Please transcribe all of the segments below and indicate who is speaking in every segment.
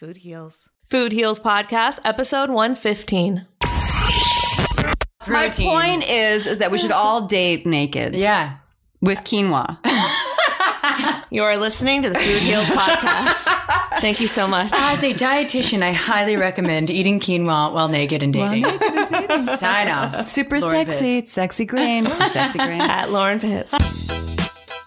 Speaker 1: Food Heals. Food Heals Podcast, episode 115.
Speaker 2: My point is, is that we should all date naked
Speaker 3: Yeah.
Speaker 2: with quinoa.
Speaker 1: You are listening to the Food Heals Podcast. Thank you so much.
Speaker 3: As a dietitian, I highly recommend eating quinoa while naked and dating. Sign off.
Speaker 2: Super
Speaker 3: Lauren
Speaker 2: sexy.
Speaker 3: Pitts.
Speaker 2: It's sexy grain. It's a sexy grain.
Speaker 1: At Lauren Pitts.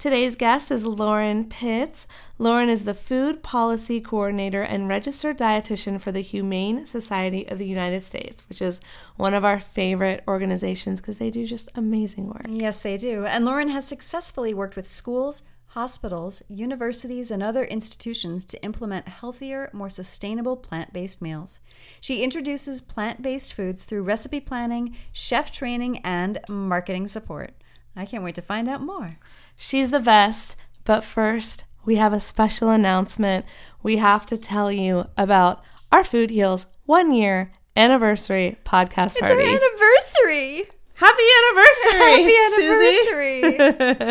Speaker 4: Today's guest is Lauren Pitts. Lauren is the Food Policy Coordinator and Registered Dietitian for the Humane Society of the United States, which is one of our favorite organizations because they do just amazing work.
Speaker 5: Yes, they do. And Lauren has successfully worked with schools, hospitals, universities, and other institutions to implement healthier, more sustainable plant based meals. She introduces plant based foods through recipe planning, chef training, and marketing support. I can't wait to find out more.
Speaker 4: She's the best, but first, we have a special announcement. We have to tell you about our Food Heals one year anniversary podcast
Speaker 5: It's
Speaker 4: party.
Speaker 5: our anniversary.
Speaker 4: Happy anniversary!
Speaker 5: Happy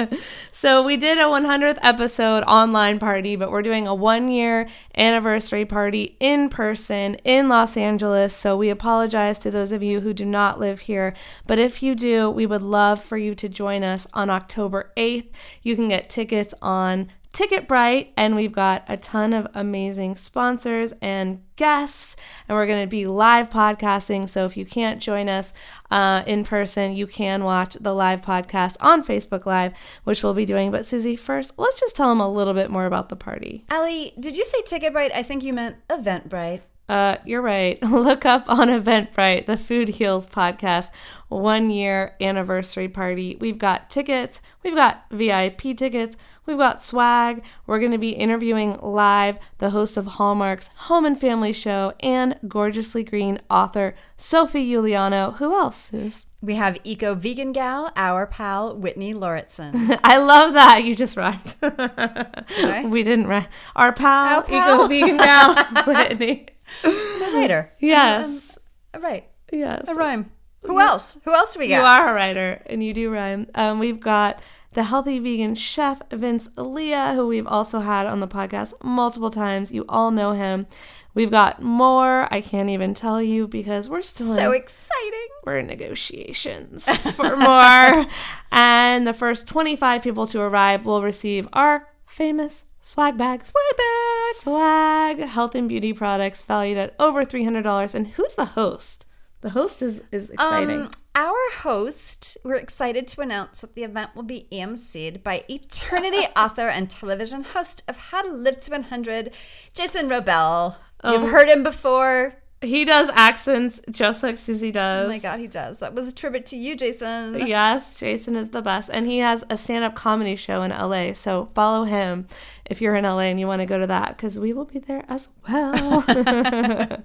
Speaker 5: anniversary.
Speaker 4: So we did a 100th episode online party, but we're doing a one year anniversary party in person in Los Angeles. So we apologize to those of you who do not live here. But if you do, we would love for you to join us on October 8th. You can get tickets on Ticket Bright, and we've got a ton of amazing sponsors and guests, and we're going to be live podcasting. So if you can't join us uh, in person, you can watch the live podcast on Facebook Live, which we'll be doing. But Susie, first, let's just tell them a little bit more about the party.
Speaker 5: Allie, did you say Ticket Bright? I think you meant Eventbrite.
Speaker 4: Uh, you're right. Look up on Eventbrite, the Food Heals podcast one year anniversary party. We've got tickets, we've got VIP tickets, we've got swag. We're going to be interviewing live the host of Hallmark's Home and Family Show and Gorgeously Green author Sophie Uliano. Who else, Sus?
Speaker 5: We have Eco Vegan Gal, our pal Whitney Lauritsen.
Speaker 4: I love that. You just rhymed. We didn't rhyme. Our pal,
Speaker 5: pal.
Speaker 4: Eco Vegan Gal, Whitney.
Speaker 5: Later.
Speaker 4: Yes.
Speaker 5: Right.
Speaker 4: Yes.
Speaker 5: A rhyme. Who else? Who else do we
Speaker 4: You are a writer, and you do rhyme. Um, we've got the healthy vegan chef Vince Leah, who we've also had on the podcast multiple times. You all know him. We've got more. I can't even tell you because we're still
Speaker 5: So
Speaker 4: in,
Speaker 5: exciting.
Speaker 4: we're in negotiations for more. and the first 25 people to arrive will receive our famous swag bags.
Speaker 5: Swag bags.
Speaker 4: Swag, health and beauty products valued at over $300. And who's the host? The host is, is exciting.
Speaker 5: Um, our host, we're excited to announce that the event will be emceed by Eaternity author and television host of How to Live to 100, Jason Wrobel. You've
Speaker 4: Um,
Speaker 5: heard him before.
Speaker 4: He does accents just like Susie does.
Speaker 5: Oh my God, he does. That was a tribute to you, Jason.
Speaker 4: Yes, Jason is the best. And he has a stand up comedy show in LA. So follow him if you're in LA and you want to go to that because we will be there as well.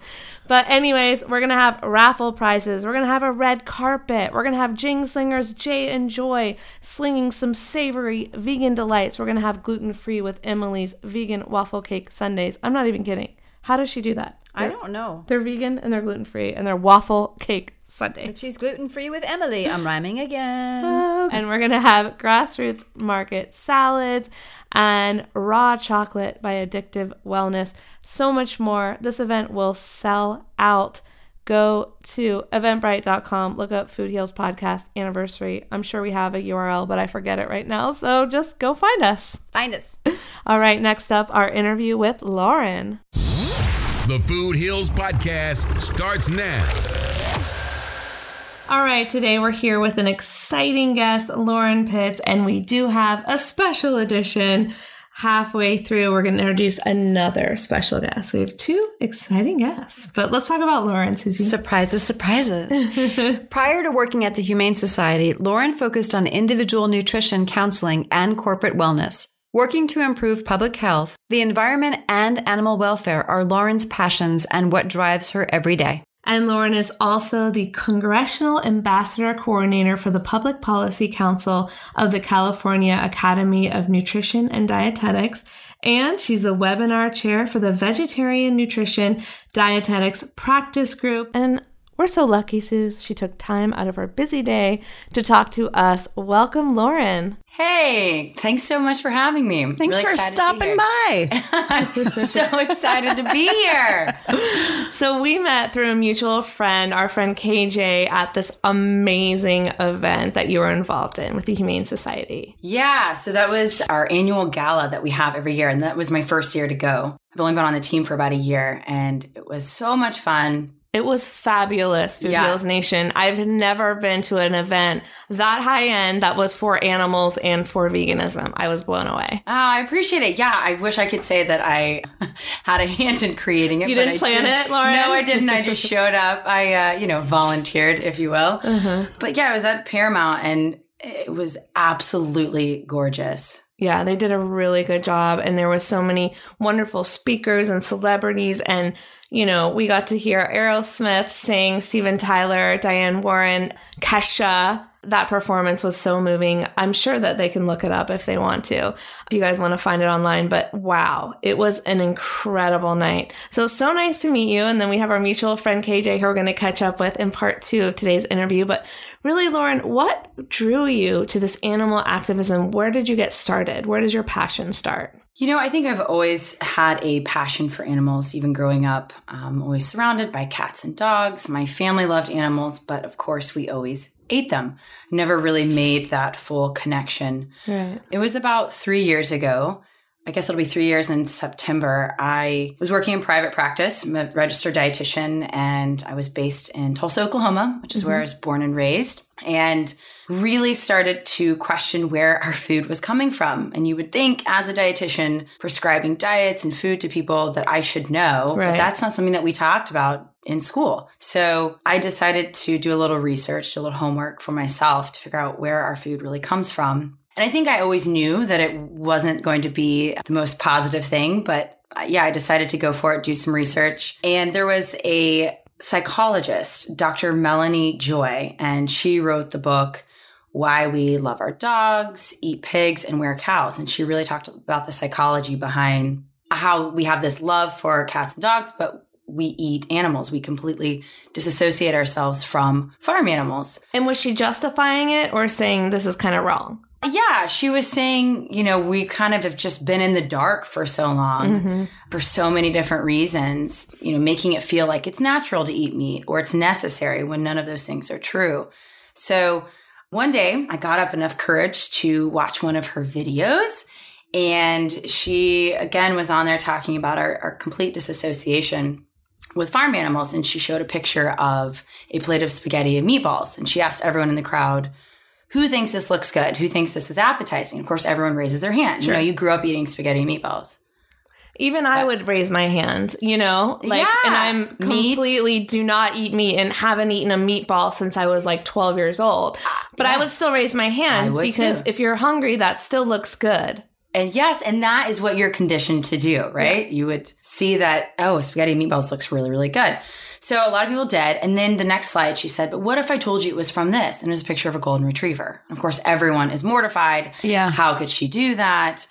Speaker 4: but, anyways, we're going to have raffle prizes. We're going to have a red carpet. We're going to have Jing Slingers, Jay and Joy slinging some savory vegan delights. We're going to have gluten free with Emily's vegan waffle cake sundaes. I'm not even kidding. How does she do that?
Speaker 5: I don't know.
Speaker 4: They're vegan and they're gluten free and they're waffle cake sundae.
Speaker 5: But she's gluten free with Emily. I'm rhyming again.
Speaker 4: And we're going to have grassroots market salads and raw chocolate by Addictive Wellness. So much more. This event will sell out. Go to eventbrite.com, look up Food Heals Podcast Anniversary. I'm sure we have a URL, but I forget it right now. So just go find us.
Speaker 5: Find us.
Speaker 4: All right, next up, our interview with Lauren.
Speaker 6: The Food Heals Podcast starts now.
Speaker 4: All right, today we're here with an exciting guest, Lauren Pitts, and we do have a special edition. Halfway through, we're going to introduce another special guest. We have two exciting guests, but let's talk about Lauren, Susie.
Speaker 2: Surprises, surprises. Prior to working at the Humane Society, Lauren focused on individual nutrition counseling and corporate wellness. Working to improve public health, the environment, and animal welfare are Lauren's passions and what drives her every day.
Speaker 4: And Lauren is also the Congressional Ambassador Coordinator for the Public Policy Council of the California Academy of Nutrition and Dietetics. And she's the webinar chair for the Vegetarian Nutrition Dietetics Practice Group. And We're so lucky, Suze. She took time out of her busy day to talk to us. Welcome, Lauren.
Speaker 3: Hey, thanks so much for having me.
Speaker 2: Thanks
Speaker 3: Really
Speaker 2: for
Speaker 3: excited to be
Speaker 2: stopping by.
Speaker 3: I'm so excited to be here.
Speaker 4: So, we met through a mutual friend, our friend KJ, at this amazing event that you were involved in with the Humane Society.
Speaker 3: Yeah, so that was our annual gala that we have every year, and that was my first year to go. I've only been on the team for about a year, and it was so much fun.
Speaker 4: It was fabulous, Food
Speaker 3: Yeah.
Speaker 4: Heals Nation. I've never been to an event that high end that was for animals and for veganism. I was blown away.
Speaker 3: Oh, I appreciate it. Yeah, I wish I could say that I had a hand in creating it.
Speaker 4: You didn't plan
Speaker 3: didn't.
Speaker 4: it, Lauren?
Speaker 3: No, I didn't. I just showed up. I, uh, you know, volunteered, if you will.
Speaker 4: Uh-huh.
Speaker 3: But yeah, I was at Paramount, and it was absolutely gorgeous.
Speaker 4: Yeah, they did a really good job and there was so many wonderful speakers and celebrities and you know, we got to hear Aerosmith sing, Steven Tyler, Diane Warren, Kesha. That performance was so moving. I'm sure that they can look it up if they want to. If you guys want to find it online, but wow, it was an incredible night. So so nice to meet you and then we have our mutual friend KJ who we're going to catch up with in part 2 of today's interview, but Really, Lauren, what drew you to this animal activism? Where did you get started? Where does your passion start?
Speaker 3: You know, I think I've always had a passion for animals, even growing up. I'm always surrounded by cats and dogs. My family loved animals, but of course, we always ate them. Never really made that full connection.
Speaker 4: Right.
Speaker 3: It was about three years ago. I guess it'll be three years in September. I was working in private practice. I'm a registered dietitian, and I was based in Tulsa, Oklahoma, which is where mm-hmm. I was born and raised, and really started to question where our food was coming from. And you would think, as a dietitian, prescribing diets and food to people, that I should know,
Speaker 4: Right.
Speaker 3: but that's not something that we talked about in school. So I decided to do a little research, do a little homework for myself to figure out where our food really comes from. And I think I always knew that it wasn't going to be the most positive thing, but uh, yeah, I decided to go for it, do some research. And there was a psychologist, Dr. Melanie Joy, and she wrote the book Why We Love Our Dogs, Eat Pigs, and Wear Cows. And she really talked about the psychology behind how we have this love for cats and dogs, but we eat animals. We completely disassociate ourselves from farm animals.
Speaker 4: And was she justifying it or saying this is kind of wrong?
Speaker 3: Yeah, she was saying, you know, we kind of have just been in the dark for so long mm-hmm. for so many different reasons, you know, making it feel like it's natural to eat meat or it's necessary when none of those things are true. So one day I got up enough courage to watch one of her videos. And she, again, was on there talking about our, our complete disassociation with farm animals. And she showed a picture of a plate of spaghetti and meatballs. And she asked everyone in the crowd, who thinks this looks good? Who thinks this is appetizing? Of course, everyone raises their hand. You know, you grew up eating spaghetti and meatballs.
Speaker 4: Even I would raise my hand, you know? Like and I'm
Speaker 3: Meat.
Speaker 4: completely do not eat meat and haven't eaten a meatball since I was like 12 years old. Ah, but I would still raise my hand because
Speaker 3: too.
Speaker 4: if you're hungry that still looks good.
Speaker 3: And yes, and that is what you're conditioned to do, right? You would see that, oh, spaghetti and meatballs looks really, really good. So a lot of people did. And then the next slide, she said, but what if I told you it was from this? And it was a picture of a golden retriever. Of course, everyone is mortified.
Speaker 2: Yeah.
Speaker 3: How could she do that?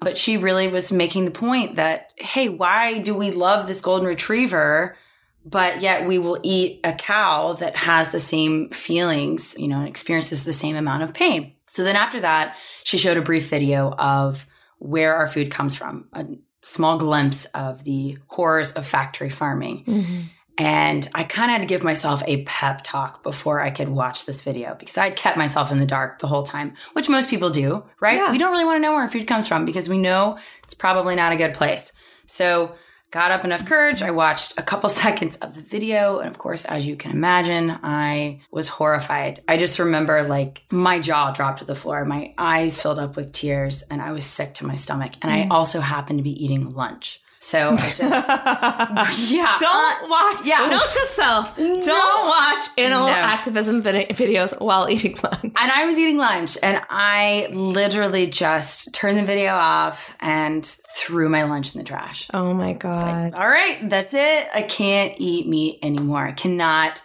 Speaker 3: But she really was making the point that, hey, why do we love this golden retriever? But yet we will eat a cow that has the same feelings, you know, and experiences the same amount of pain. So then after that, she showed a brief video of where our food comes from, a small glimpse of the horrors of factory farming. Mm-hmm. And I kind of had to give myself a pep talk before I could watch this video because I'd kept myself in the dark the whole time, which most people do, right?
Speaker 4: Yeah.
Speaker 3: We don't really want to know where our food comes from because we know it's probably not a good place. So, got up enough courage. I watched a couple seconds of the video. And of course, as you can imagine, I was horrified. I just remember like my jaw dropped to the floor, my eyes filled up with tears, and I was sick to my stomach. And I mm. also happened to be eating lunch. So I just, yeah.
Speaker 4: Don't
Speaker 3: uh,
Speaker 4: watch.
Speaker 3: yeah.
Speaker 4: Note to self. Don't watch animal
Speaker 3: No.
Speaker 4: activism vid- videos while eating lunch.
Speaker 3: And I was eating lunch and I literally just turned the video off and threw my lunch in the trash.
Speaker 4: oh my god.
Speaker 3: like, all right, that's it. I can't eat meat anymore. I cannot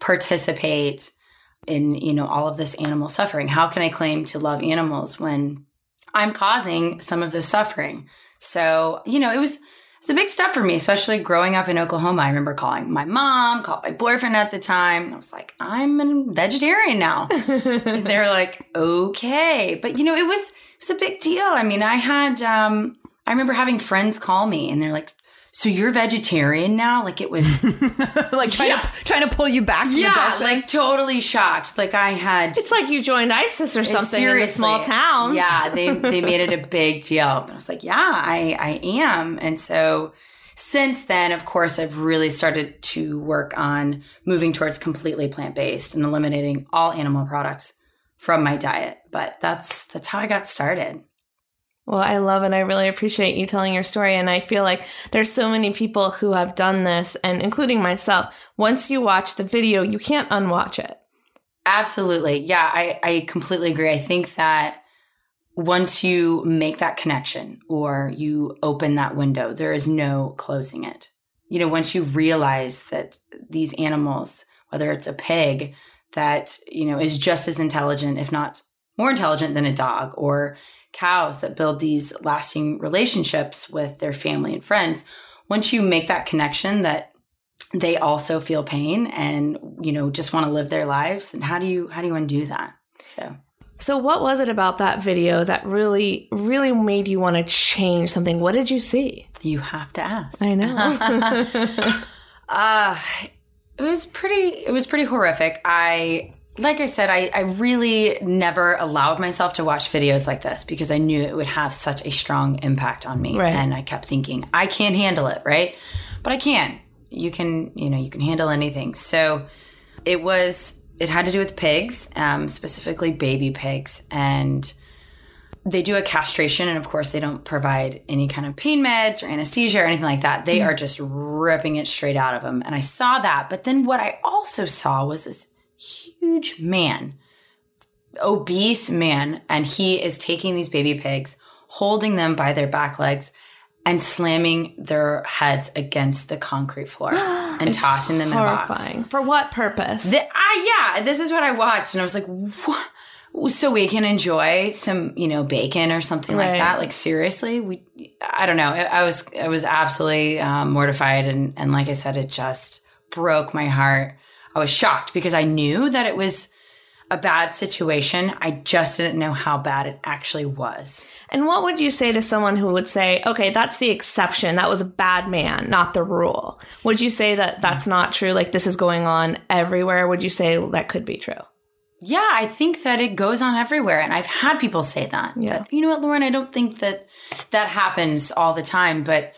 Speaker 3: participate in, you know, all of this animal suffering. How can I claim to love animals when I'm causing some of this suffering? So, you know, it was it's a big step for me, especially growing up in Oklahoma. I remember calling my mom, called my boyfriend at the time. I was like, I'm a vegetarian now. they're like, okay. But you know, it was it was a big deal. I mean, I had um I remember having friends call me and they're like, so you're vegetarian now? Like it was
Speaker 2: like trying
Speaker 3: Yeah.
Speaker 2: to trying to pull you back. From
Speaker 3: Yeah, like totally shocked. Like I had
Speaker 4: It's like you joined ISIS or something in the small
Speaker 3: Seriously.
Speaker 4: towns.
Speaker 3: Yeah, they they made it a big deal. But I was like, yeah, I I am. And so since then, of course, I've really started to work on moving towards completely plant based and eliminating all animal products from my diet. But that's that's how I got started.
Speaker 4: Well, I love it. I really appreciate you telling your story. And I feel like there's so many people who have done this, and including myself. Once you watch the video, you can't unwatch it.
Speaker 3: Absolutely. Yeah, I, I completely agree. I think that once you make that connection or you open that window, there is no closing it. You know, once you realize that these animals, whether it's a pig that, you know, is just as intelligent, if not more intelligent than a dog, or cows that build these lasting relationships with their family and friends, once you make that connection that they also feel pain and you know just want to live their lives and how do you how do you undo that so
Speaker 4: So, what was it about that video that really, really made you want to change something? What did you see?
Speaker 3: you have to ask
Speaker 4: I know.
Speaker 3: uh it was pretty it was pretty horrific i like i said I, I really never allowed myself to watch videos like this because i knew it would have such a strong impact on me.
Speaker 4: Right.
Speaker 3: and i kept thinking i can't handle it right? But i can. You can you know you can handle anything. So it was it had to do with pigs um, specifically baby pigs. And they do a castration and of course they don't provide any kind of pain meds or anesthesia or anything like that. They are just ripping it straight out of them. And i saw that. But then what i also saw was this huge man obese man and he is taking these baby pigs holding them by their back legs and slamming their heads against the concrete floor and tossing them in a box
Speaker 4: Horrifying. For what purpose?
Speaker 3: the, I, yeah, this is what I watched, and I was like, "What?" So we can enjoy some, you know, bacon or something
Speaker 4: Right.
Speaker 3: like that. Like seriously, we. I don't know. I, I was, I was absolutely um, mortified, and and like I said, it just broke my heart. I was shocked because I knew that it was a bad situation. I just didn't know how bad it actually was.
Speaker 4: And what would you say to someone who would say, okay, that's the exception. That was a bad man, not the rule? Would you say that that's not true? Like this is going on everywhere? Would you say that could be true?
Speaker 3: Yeah, I think that it goes on everywhere. And I've had people say that.
Speaker 4: Yeah.
Speaker 3: That, you know what, Lauren, I don't think that that happens all the time, but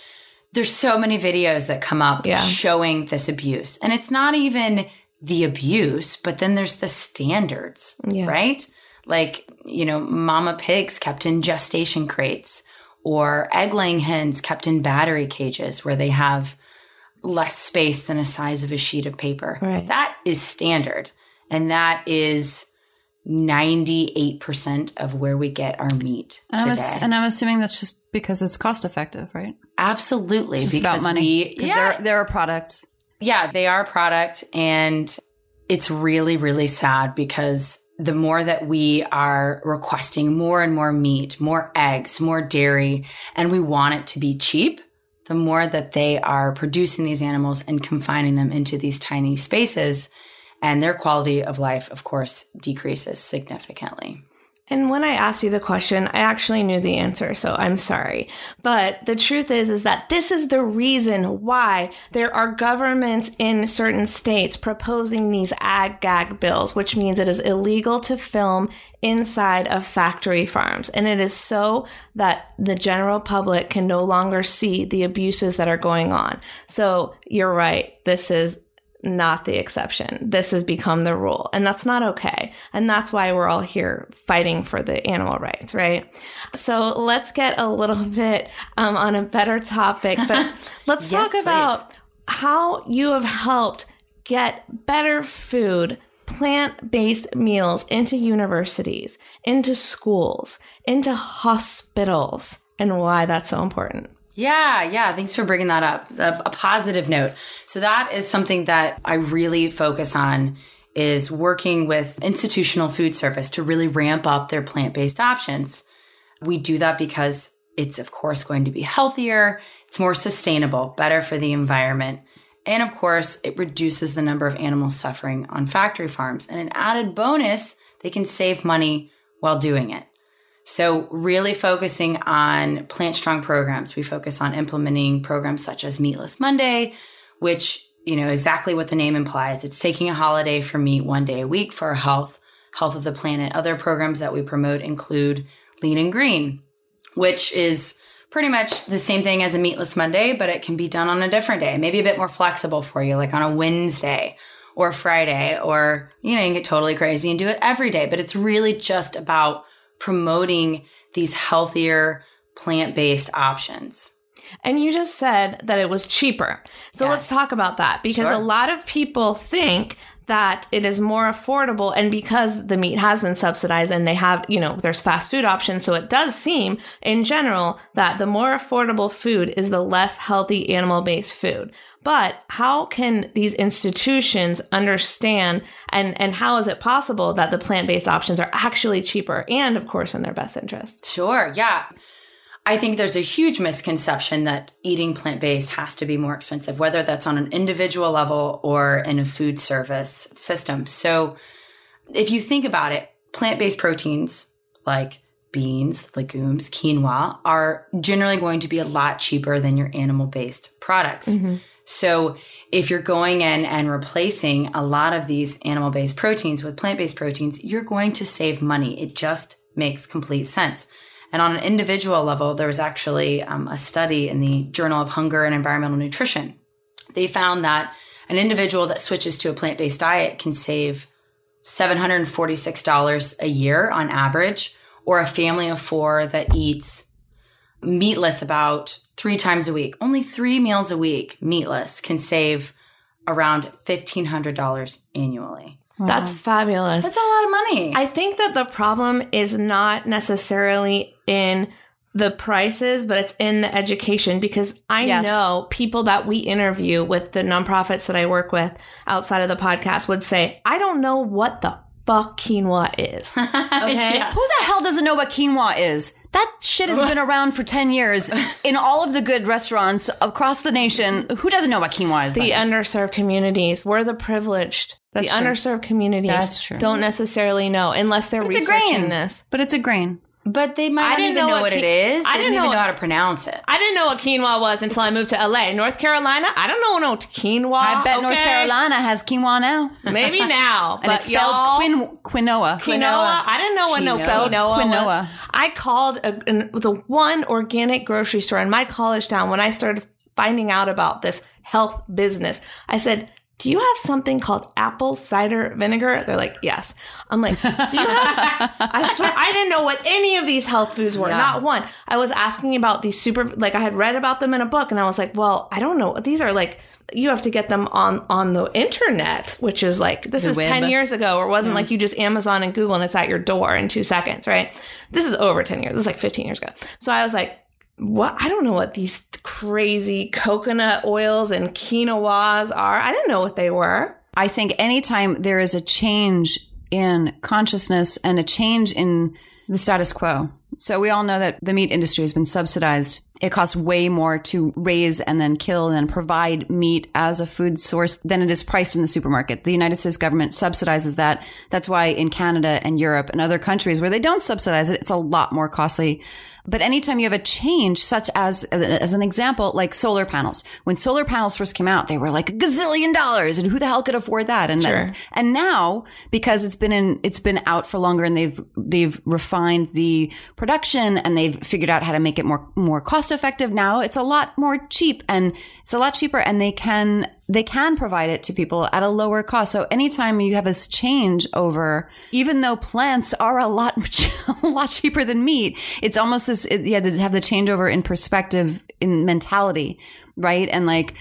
Speaker 3: there's so many videos that come up
Speaker 4: Yeah.
Speaker 3: showing this abuse. And it's not even the abuse, but then there's the standards,
Speaker 4: Yeah.
Speaker 3: right? Like, you know, mama pigs kept in gestation crates or egg laying hens kept in battery cages where they have less space than a size of a sheet of paper.
Speaker 4: Right.
Speaker 3: That is standard. And that is 98% of where we get our meat
Speaker 2: And I'm,
Speaker 3: today.
Speaker 2: ass- and I'm assuming that's just because it's cost effective, right?
Speaker 3: Absolutely. Because
Speaker 2: money.
Speaker 3: we, yeah,
Speaker 2: they're, they're a product.
Speaker 3: Yeah, they are a product. And it's really, really sad because the more that we are requesting more and more meat, more eggs, more dairy, and we want it to be cheap, the more that they are producing these animals and confining them into these tiny spaces. And their quality of life, of course, decreases significantly.
Speaker 4: And when I asked you the question, I actually knew the answer, so I'm sorry. But the truth is is that this is the reason why there are governments in certain states proposing these ag gag bills, which means it is illegal to film inside of factory farms. And it is so that the general public can no longer see the abuses that are going on. So you're right. This is not the exception. This has become the rule, and that's not okay. And that's why we're all here fighting for the animal rights, right? So let's get a little bit um, on a better topic, but let's
Speaker 3: Yes,
Speaker 4: talk
Speaker 3: please.
Speaker 4: about how you have helped get better food. Plant based meals into universities, into schools, into hospitals, and why that's so important.
Speaker 3: Yeah, yeah. Thanks for bringing that up. A, a positive note. So that is something that I really focus on is working with institutional food service to really ramp up their plant-based options. We do that because It's, of course, going to be healthier. It's more sustainable, better for the environment. And of course, it reduces the number of animals suffering on factory farms. And an added bonus, they can save money while doing it. So, really focusing on plant strong programs. We focus on implementing programs such as Meatless Monday, which, you know, exactly what the name implies. It's taking a holiday for meat one day a week for our health, health of the planet. Other programs that we promote include Lean and Green, which is pretty much the same thing as a meatless Monday, but it can be done on a different day, maybe a bit more flexible for you, like on a Wednesday or Friday, or, you know, you can get totally crazy and do it every day. But it's really just about promoting these healthier plant based options.
Speaker 4: And you just said that it was cheaper. So
Speaker 3: Yes.
Speaker 4: let's talk about that because
Speaker 3: Sure.
Speaker 4: a lot of people think that it is more affordable and because the meat has been subsidized and they have, you know, there's fast food options. So it does seem in general that the more affordable food is the less healthy animal based food. But how can these institutions understand and, and how is it possible that the plant based options are actually cheaper and, of course, in their best interest?
Speaker 3: Sure, yeah. I think there's a huge misconception that eating plant based has to be more expensive, whether that's on an individual level or in a food service system. So, if you think about it, plant based proteins like beans, legumes, quinoa are generally going to be a lot cheaper than your animal based products. Mm-hmm. So, if you're going in and replacing a lot of these animal based proteins with plant based proteins, you're going to save money. It just makes complete sense. And on an individual level, there was actually um, a study in the Journal of Hunger and Environmental Nutrition. They found that an individual that switches to a plant based diet can save $746 a year on average, or a family of four that eats meatless about three times a week, only three meals a week, meatless, can save around $1,500 annually.
Speaker 4: That's fabulous.
Speaker 3: That's a lot of money.
Speaker 4: I think that the problem is not necessarily in the prices, but it's in the education because I
Speaker 2: Yes.
Speaker 4: know people that we interview with the nonprofits that I work with outside of the podcast would say, I don't know what the fuck quinoa is. Okay.
Speaker 2: Who the hell doesn't know what quinoa is? That shit has been around for 10 years in all of the good restaurants across the nation. Who doesn't know what quinoa is? by
Speaker 4: The
Speaker 2: now?
Speaker 4: underserved communities, we're the privileged.
Speaker 2: That's
Speaker 4: the
Speaker 2: true.
Speaker 4: underserved communities
Speaker 2: That's true.
Speaker 4: don't necessarily know unless they're
Speaker 2: it's a
Speaker 4: researching
Speaker 2: grain.
Speaker 4: this.
Speaker 2: But it's a grain.
Speaker 3: But they might
Speaker 4: I
Speaker 3: not
Speaker 4: didn't
Speaker 3: even
Speaker 4: know
Speaker 3: know,
Speaker 4: what
Speaker 3: what it is. They
Speaker 4: I
Speaker 3: didn't,
Speaker 4: didn't
Speaker 3: even
Speaker 4: know
Speaker 3: know how to pronounce it.
Speaker 4: I didn't know what quinoa was until I moved to LA. North Carolina, I don't know no quinoa.
Speaker 2: I bet North? Carolina has quinoa now.
Speaker 4: Maybe now,
Speaker 2: and
Speaker 4: but
Speaker 2: it's spelled quin- quinoa.
Speaker 4: quinoa. I didn't know what no
Speaker 2: Spelled
Speaker 4: quinoa,
Speaker 2: quinoa.
Speaker 4: was. I called a, an, the one organic grocery store in my college town when I started finding out about this health business. I said, "Do you have something called apple cider vinegar?" They're like, "Yes." I'm like, "Do you have?" I swear, I didn't know what any of these health foods were.
Speaker 3: Yeah.
Speaker 4: Not one. I was asking about these super, like I had read about them in a book, and I was like, "Well, I don't know. These are like." You have to get them on on the internet, which is like this
Speaker 2: The
Speaker 4: is
Speaker 2: web.
Speaker 4: ten years ago, or wasn't mm-hmm. like you just Amazon and Google and it's at your door in two seconds, right? This is over ten years. This is like fifteen years ago. So I was like, what? I don't know what these crazy coconut oils and quinoas are. I didn't know what they were.
Speaker 2: I think anytime there is a change in consciousness and a change in the status quo. So we all know that the meat industry has been subsidized. It costs way more to raise and then kill and then provide meat as a food source than it is priced in the supermarket. The United States government subsidizes that. That's why in Canada and Europe and other countries where they don't subsidize it, it's a lot more costly. But anytime you have a change, such as, as, an- as an example, like solar panels, when solar panels first came out, they were like a gazillion dollars and who the hell could afford that? And
Speaker 4: Sure.
Speaker 2: and now because it's been in, it's been out for longer and they've, they've refined the production and they've figured out how to make it more, more cost effective. Now it's a lot more cheap and it's a lot cheaper and they can, they can provide it to people at a lower cost. So anytime you have this change over, even though plants are a lot, a lot cheaper than meat, it's almost this, it, yeah, to have the changeover in perspective, in mentality, right? And like,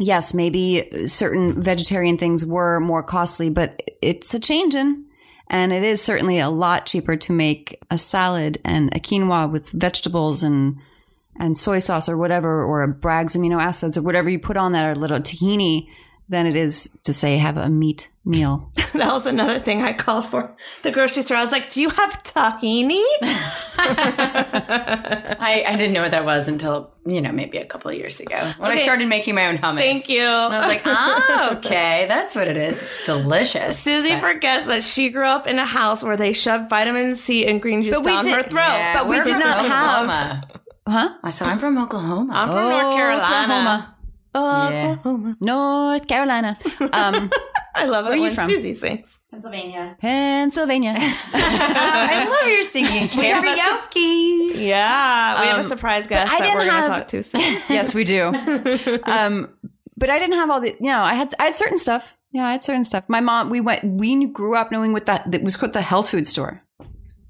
Speaker 2: yes, maybe certain vegetarian things were more costly, but it's a change in. And it is certainly a lot cheaper to make a salad and a quinoa with vegetables and and soy sauce or whatever, or a Bragg's amino acids or whatever you put on that, or a little tahini than it is to say have a meat meal.
Speaker 4: That was another thing I called for the grocery store. I was like, "Do you have tahini?"
Speaker 3: I, I didn't know what that was until, you know, maybe a couple of years ago when I started making my own hummus.
Speaker 4: Thank you.
Speaker 3: And I was like, ah, okay, that's what it is. It's delicious.
Speaker 4: Susie
Speaker 3: But-
Speaker 4: forgets that she grew up in a house where they shoved vitamin C and green juice
Speaker 2: But we
Speaker 4: down
Speaker 2: did-
Speaker 4: her throat.
Speaker 3: Yeah,
Speaker 2: but we did
Speaker 3: from
Speaker 2: not have-
Speaker 3: Oklahoma.
Speaker 2: Huh?
Speaker 3: I said, I'm from Oklahoma.
Speaker 4: I'm from North Carolina.
Speaker 2: Oklahoma.
Speaker 3: Yeah.
Speaker 4: Oklahoma.
Speaker 2: North Carolina. Um,
Speaker 4: I love it
Speaker 2: Where are you
Speaker 4: when
Speaker 2: from?
Speaker 4: Susie sings.
Speaker 3: Pennsylvania.
Speaker 2: Pennsylvania.
Speaker 3: I love your singing.
Speaker 4: have a su-
Speaker 3: Karaoke.
Speaker 4: Yeah, we have
Speaker 2: Um,
Speaker 4: a surprise guest
Speaker 2: I
Speaker 4: that we're
Speaker 2: didn't
Speaker 4: going to
Speaker 2: have-
Speaker 4: talk to soon.
Speaker 2: yes, we do. Um, but I didn't have all the. You know, I had I had certain stuff. Yeah, I had certain stuff. My mom, we went. We grew up knowing what that that was called the health food store.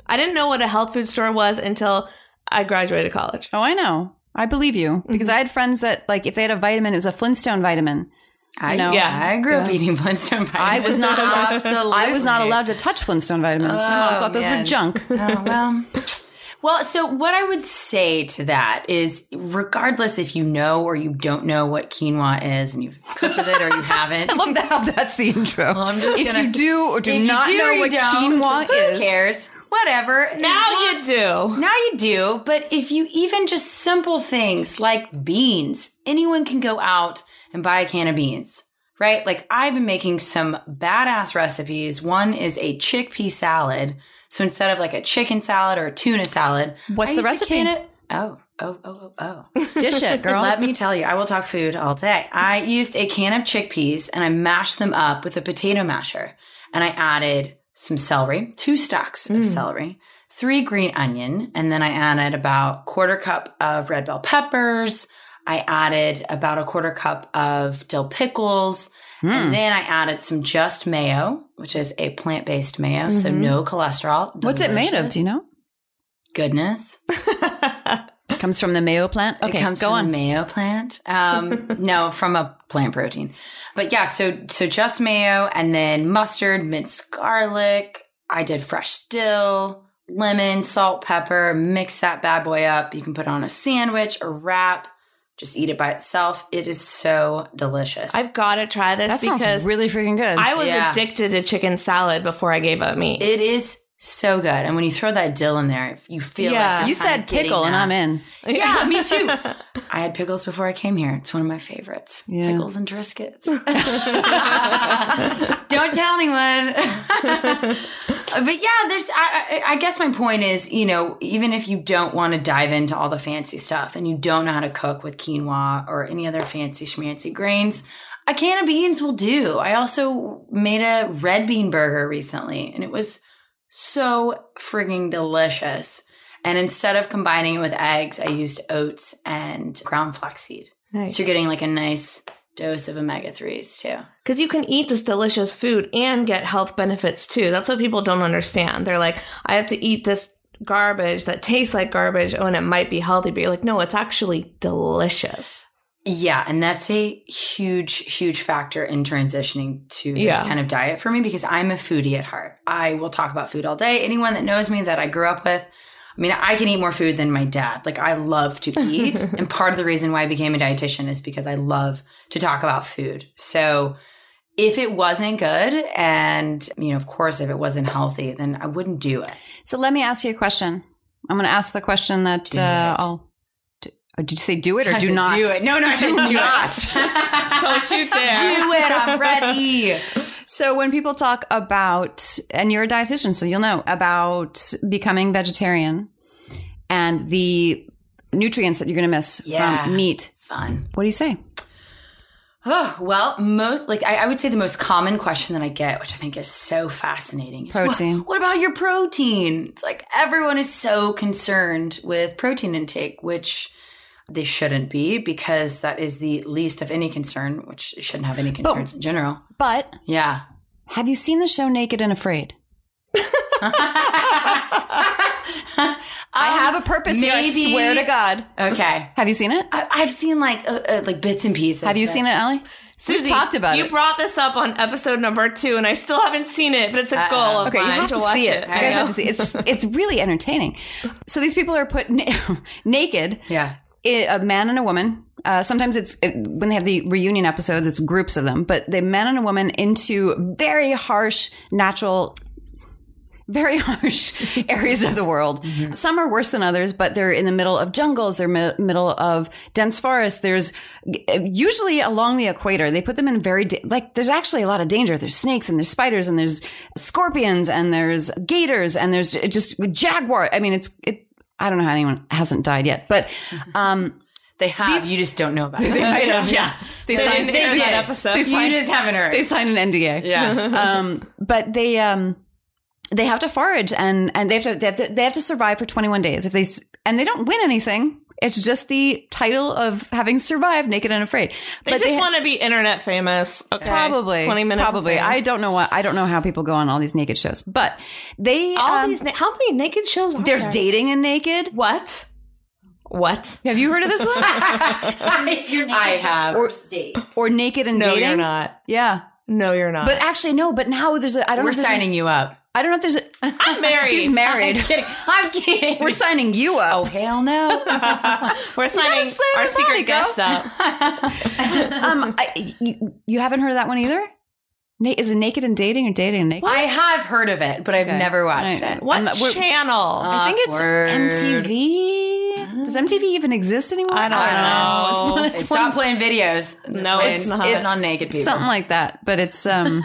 Speaker 4: I didn't know what a health food store was until I graduated college.
Speaker 2: Oh, I know. I believe you because mm-hmm. I had friends that like if they had a vitamin, it was a Flintstone vitamin.
Speaker 3: I,
Speaker 2: know.
Speaker 3: yeah, I grew up
Speaker 4: Yeah.
Speaker 3: eating Flintstone vitamins.
Speaker 2: I was not allowed.
Speaker 3: Absolutely.
Speaker 2: I was not allowed to touch Flintstone vitamins. My mom
Speaker 3: Oh,
Speaker 2: thought those were
Speaker 3: oh,
Speaker 2: junk.
Speaker 3: Oh, well. Well, so what I would say to that is regardless if you know or you don't know what quinoa is and you've cooked with it or you haven't.
Speaker 2: I love that. That's the intro.
Speaker 3: I'm just
Speaker 2: if
Speaker 3: gonna-
Speaker 2: you do or do
Speaker 3: if you
Speaker 2: not
Speaker 3: do
Speaker 2: know
Speaker 3: you
Speaker 2: what
Speaker 3: don't,
Speaker 2: quinoa
Speaker 3: who
Speaker 2: is,
Speaker 3: cares? Whatever.
Speaker 4: Now you do.
Speaker 3: Now you do, but if you even just simple things like beans, anyone can go out and buy a can of beans, right? Like I've been making some badass recipes. One is a chickpea salad. So instead of like a chicken salad or a tuna salad,
Speaker 2: What's
Speaker 3: I
Speaker 2: the recipe?
Speaker 3: of- oh, oh, oh, oh, oh.
Speaker 2: dish it, girl.
Speaker 3: Let me tell you, I will talk food all day. I used a can of chickpeas and I mashed them up with a potato masher. And I added some celery, two stalks of mm. celery, three green onion, and then I added about quarter cup of red bell peppers. I added about a quarter cup of dill pickles. And mm. then I added some just mayo, which is a plant based mayo, so mm-hmm. no cholesterol.
Speaker 2: What's it made of? Do you know?
Speaker 3: Goodness.
Speaker 2: It comes from the Mayo plant. Okay,
Speaker 3: it comes
Speaker 2: go
Speaker 3: from
Speaker 2: on.
Speaker 3: the mayo plant. Um, no, from a plant protein. But yeah, so so just mayo and then mustard, minced garlic. I did fresh dill, lemon, salt, pepper. Mix that bad boy up. You can put it on a sandwich or wrap. Just eat it by itself. It is so delicious.
Speaker 4: I've got to try this
Speaker 2: That sounds
Speaker 4: because
Speaker 2: really freaking good.
Speaker 4: I was
Speaker 3: Yeah.
Speaker 4: addicted to chicken salad before I gave up meat.
Speaker 3: it is so good, and when you throw that dill in there, you feel
Speaker 4: Yeah.
Speaker 3: like you're
Speaker 2: you said
Speaker 3: getting
Speaker 2: pickle, and
Speaker 3: that.
Speaker 2: I'm in.
Speaker 3: Yeah, me too. I had pickles before I came here. It's one of my favorites.
Speaker 2: Yeah.
Speaker 3: Pickles and Triscuits. Don't tell anyone. but yeah, there's. I, I, I guess my point is, you know, even if you don't want to dive into all the fancy stuff and you don't know how to cook with quinoa or any other fancy schmancy grains, a can of beans will do. I also made a red bean burger recently, and it was so frigging delicious. And instead of combining it with eggs, I used oats and ground flaxseed.
Speaker 4: Nice.
Speaker 3: So you're getting like a nice dose of omega 3s too.
Speaker 4: Because you can eat this delicious food and get health benefits too. That's what people don't understand. They're like, I have to eat this garbage that tastes like garbage oh, and it might be healthy, but you're like, no, it's actually delicious.
Speaker 3: Yeah, and that's a huge, huge factor in transitioning to this
Speaker 4: Yeah.
Speaker 3: kind of diet for me because I'm a foodie at heart. I will talk about food all day. Anyone that knows me that I grew up with, I mean, I can eat more food than my dad. Like, I love to eat. and part of the reason why I became a dietitian is because I love to talk about food. So, if it wasn't good, and, you know, of course, if it wasn't healthy, then I wouldn't do it.
Speaker 2: So let me ask you a question. I'm going to ask the question that uh,
Speaker 3: it.
Speaker 2: Or did you say do it or do not?
Speaker 3: Do it. No, no,
Speaker 2: do not.
Speaker 4: Don't you dare.
Speaker 3: do it. I'm ready.
Speaker 2: So when people talk about, and you're a dietitian, so you'll know about becoming vegetarian and the nutrients that you're going to miss
Speaker 3: Yeah.
Speaker 2: from meat,
Speaker 3: Fun.
Speaker 2: what do you say?
Speaker 3: Oh, well, most like I, I would say the most common question that I get, which I think is so fascinating, is
Speaker 2: Protein.
Speaker 3: What, what about your protein? It's like everyone is so concerned with protein intake, which they shouldn't be because that is the least of any concern, which shouldn't have any concerns in general.
Speaker 2: But
Speaker 3: Yeah.
Speaker 2: have you seen the show Naked and Afraid? I have a purpose here. I swear to God.
Speaker 3: Okay.
Speaker 2: Have you seen it?
Speaker 3: I, I've seen like uh, uh, like bits and pieces.
Speaker 2: Have you
Speaker 3: but-
Speaker 2: seen it, Allie?
Speaker 4: Susie,
Speaker 2: we talked about it?
Speaker 4: you
Speaker 2: it.
Speaker 4: brought this up on episode number two, and I still haven't seen it, but it's a goal of
Speaker 2: Okay, you
Speaker 4: mine
Speaker 2: have to,
Speaker 4: watch
Speaker 2: see it.
Speaker 4: it.
Speaker 2: You guys have to see it. It's it's really entertaining. So these people are put na- naked.
Speaker 3: Yeah.
Speaker 2: A man and a woman Uh, sometimes it's it, when they have the reunion episodes, it's groups of them, but the man and a woman into very harsh natural very harsh areas of the world. Some are worse than others, but they're in the middle of jungles. They're mi- middle of dense forests. There's usually along the equator. They put them in very da- like. There's actually a lot of danger. There's snakes and there's spiders and there's scorpions and there's gators and there's just jaguar. I mean, it's it. I don't know how anyone hasn't died yet, but um,
Speaker 3: They have. you just don't know about it.
Speaker 2: might have, yeah. They, signed,
Speaker 4: didn't
Speaker 2: they,
Speaker 4: that
Speaker 2: did.
Speaker 4: episode.
Speaker 2: They
Speaker 3: you
Speaker 2: signed,
Speaker 3: just haven't heard.
Speaker 2: they signed an NDA.
Speaker 3: yeah.
Speaker 2: um, but they um, they have to forage and and they have to they have to they have to survive for 21 days. If they and they don't win anything, it's just the title of having survived naked and afraid.
Speaker 4: They
Speaker 2: But
Speaker 4: just
Speaker 2: ha-
Speaker 4: want to be internet famous. Okay,
Speaker 2: probably
Speaker 4: twenty minutes.
Speaker 2: Probably. I don't know what I don't know how people go on all these naked shows, but they
Speaker 4: all
Speaker 2: um,
Speaker 4: these. Na- how many naked shows are
Speaker 2: there's
Speaker 4: there?
Speaker 2: dating and naked.
Speaker 4: What? What?
Speaker 2: Have you heard of this one?
Speaker 3: I have.
Speaker 2: or or naked and
Speaker 4: No,
Speaker 2: dating?
Speaker 4: you're not.
Speaker 2: Yeah.
Speaker 4: No, you're not.
Speaker 2: But actually, no. But now there's a. I don't.
Speaker 3: We're
Speaker 2: know if there's a-
Speaker 3: signing you up.
Speaker 2: I don't know if there's. A,
Speaker 4: I'm married.
Speaker 2: She's married.
Speaker 3: I'm kidding. I'm kidding.
Speaker 2: We're signing you up.
Speaker 3: oh hell no.
Speaker 4: We're signing our secret guest up.
Speaker 2: Um, I, you, you haven't heard of that one either? Na- is it naked and dating or dating and naked?
Speaker 3: I have heard of it, but I've
Speaker 2: Okay.
Speaker 3: never watched it.
Speaker 4: What
Speaker 2: not-
Speaker 4: channel?
Speaker 2: I think it's
Speaker 3: Awkward.
Speaker 2: MTV. Does MTV even exist anymore?
Speaker 4: I don't know.
Speaker 2: It's,
Speaker 3: They
Speaker 2: it's
Speaker 3: stop playing videos.
Speaker 4: No,
Speaker 3: Playing
Speaker 4: it's not.
Speaker 3: Hitting on naked people.
Speaker 2: something like that. But it's um.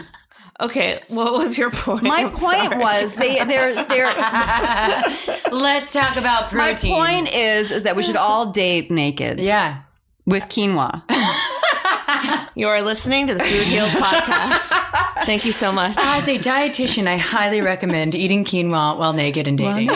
Speaker 4: Okay, what was your point?
Speaker 2: My
Speaker 4: I'm
Speaker 2: point
Speaker 4: sorry.
Speaker 2: was they they're they're.
Speaker 3: Let's talk about protein.
Speaker 2: my point is is that we should all date naked
Speaker 3: Yeah.
Speaker 2: with quinoa.
Speaker 4: You're listening to the Food Heals podcast. Thank you so much.
Speaker 3: As a dietitian, I highly recommend eating quinoa while naked and dating.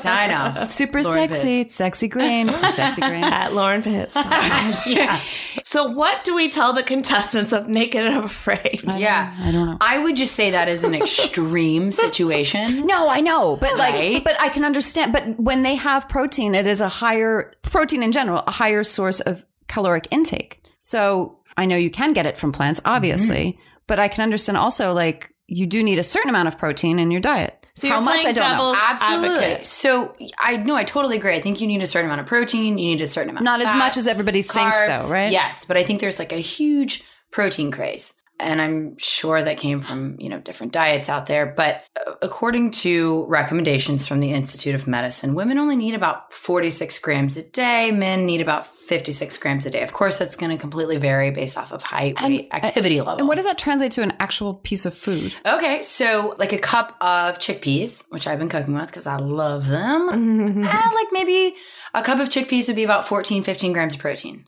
Speaker 3: Sign off.
Speaker 2: Super
Speaker 3: Lauren
Speaker 2: sexy, it's sexy grain. Sexy grain.
Speaker 4: At Lauren Pitts.
Speaker 3: yeah.
Speaker 4: so, what do we tell the contestants of Naked and Afraid?
Speaker 3: Yeah.
Speaker 2: I don't know.
Speaker 3: I would just say that is an extreme situation.
Speaker 2: No, I know, but like,
Speaker 3: Right.
Speaker 2: but I can understand. But when they have protein, it is a higher protein in general, a higher source of caloric intake. So I know you can get it from plants, obviously,
Speaker 3: Mm-hmm.
Speaker 2: but I can understand also like you do need a certain amount of protein in your diet.
Speaker 4: So you're
Speaker 2: How much I don't know.
Speaker 3: Absolutely.
Speaker 4: advocate.
Speaker 3: So I no, I totally agree. I think you need a certain amount of protein. You need a certain amount.
Speaker 2: Not
Speaker 3: of
Speaker 2: as much as everybody thinks, though, right?
Speaker 3: Yes, but I think there's like a huge protein craze. And I'm sure that came from, you know, different diets out there. But uh, according to recommendations from the Institute of Medicine, women only need about 46 grams a day. Men need about 56 grams a day. Of course, that's going to completely vary based off of height, weight, activity level.
Speaker 2: And what does that translate to an actual piece of food?
Speaker 3: Okay, so like a cup of chickpeas, which I've been cooking with because I love them.
Speaker 2: Mm-hmm.
Speaker 3: and like maybe a cup of chickpeas would be about 14, 15 grams of protein.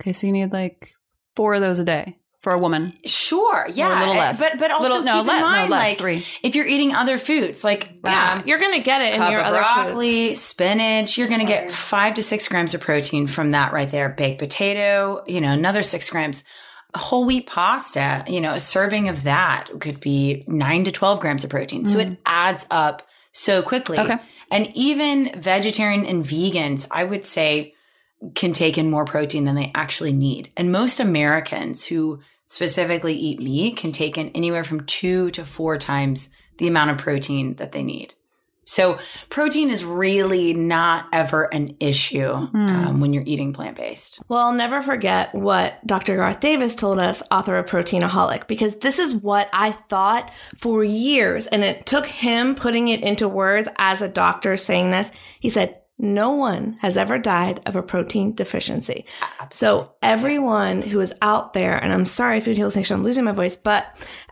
Speaker 2: Okay, so you need like four of those a day for a woman.
Speaker 3: Sure, yeah,
Speaker 2: Or a little less.
Speaker 3: But but also
Speaker 2: Little- no,
Speaker 3: keep
Speaker 2: le-
Speaker 3: in
Speaker 2: no,
Speaker 3: mind,
Speaker 2: less,
Speaker 3: like
Speaker 2: three.
Speaker 3: if you're eating other foods, like
Speaker 4: Yeah,
Speaker 3: um,
Speaker 4: you're going to get it in your
Speaker 3: of
Speaker 4: other foods.
Speaker 3: broccoli, spinach, you're going to get five to six grams of protein from that right there. Baked potato, you know, another six grams. Whole wheat pasta, you know, a serving of that could be nine to 12 grams of protein. So it adds up so quickly.
Speaker 2: Mm. Okay.
Speaker 3: And even vegetarian and vegans, I would say, can take in more protein than they actually need. And most Americans who specifically eat meat can take in anywhere from two to four times the amount of protein that they need. So protein is really not ever an issue um, when you're eating plant based.
Speaker 4: Well, I'll never forget what Dr. Garth Davis told us, author of Proteinaholic, because this is what I thought for years. And it took him putting it into words as a doctor saying this. He said, no one has ever died of a protein deficiency. So everyone who is out there, and I'm sorry, Food Heals Nation, I'm losing my voice, but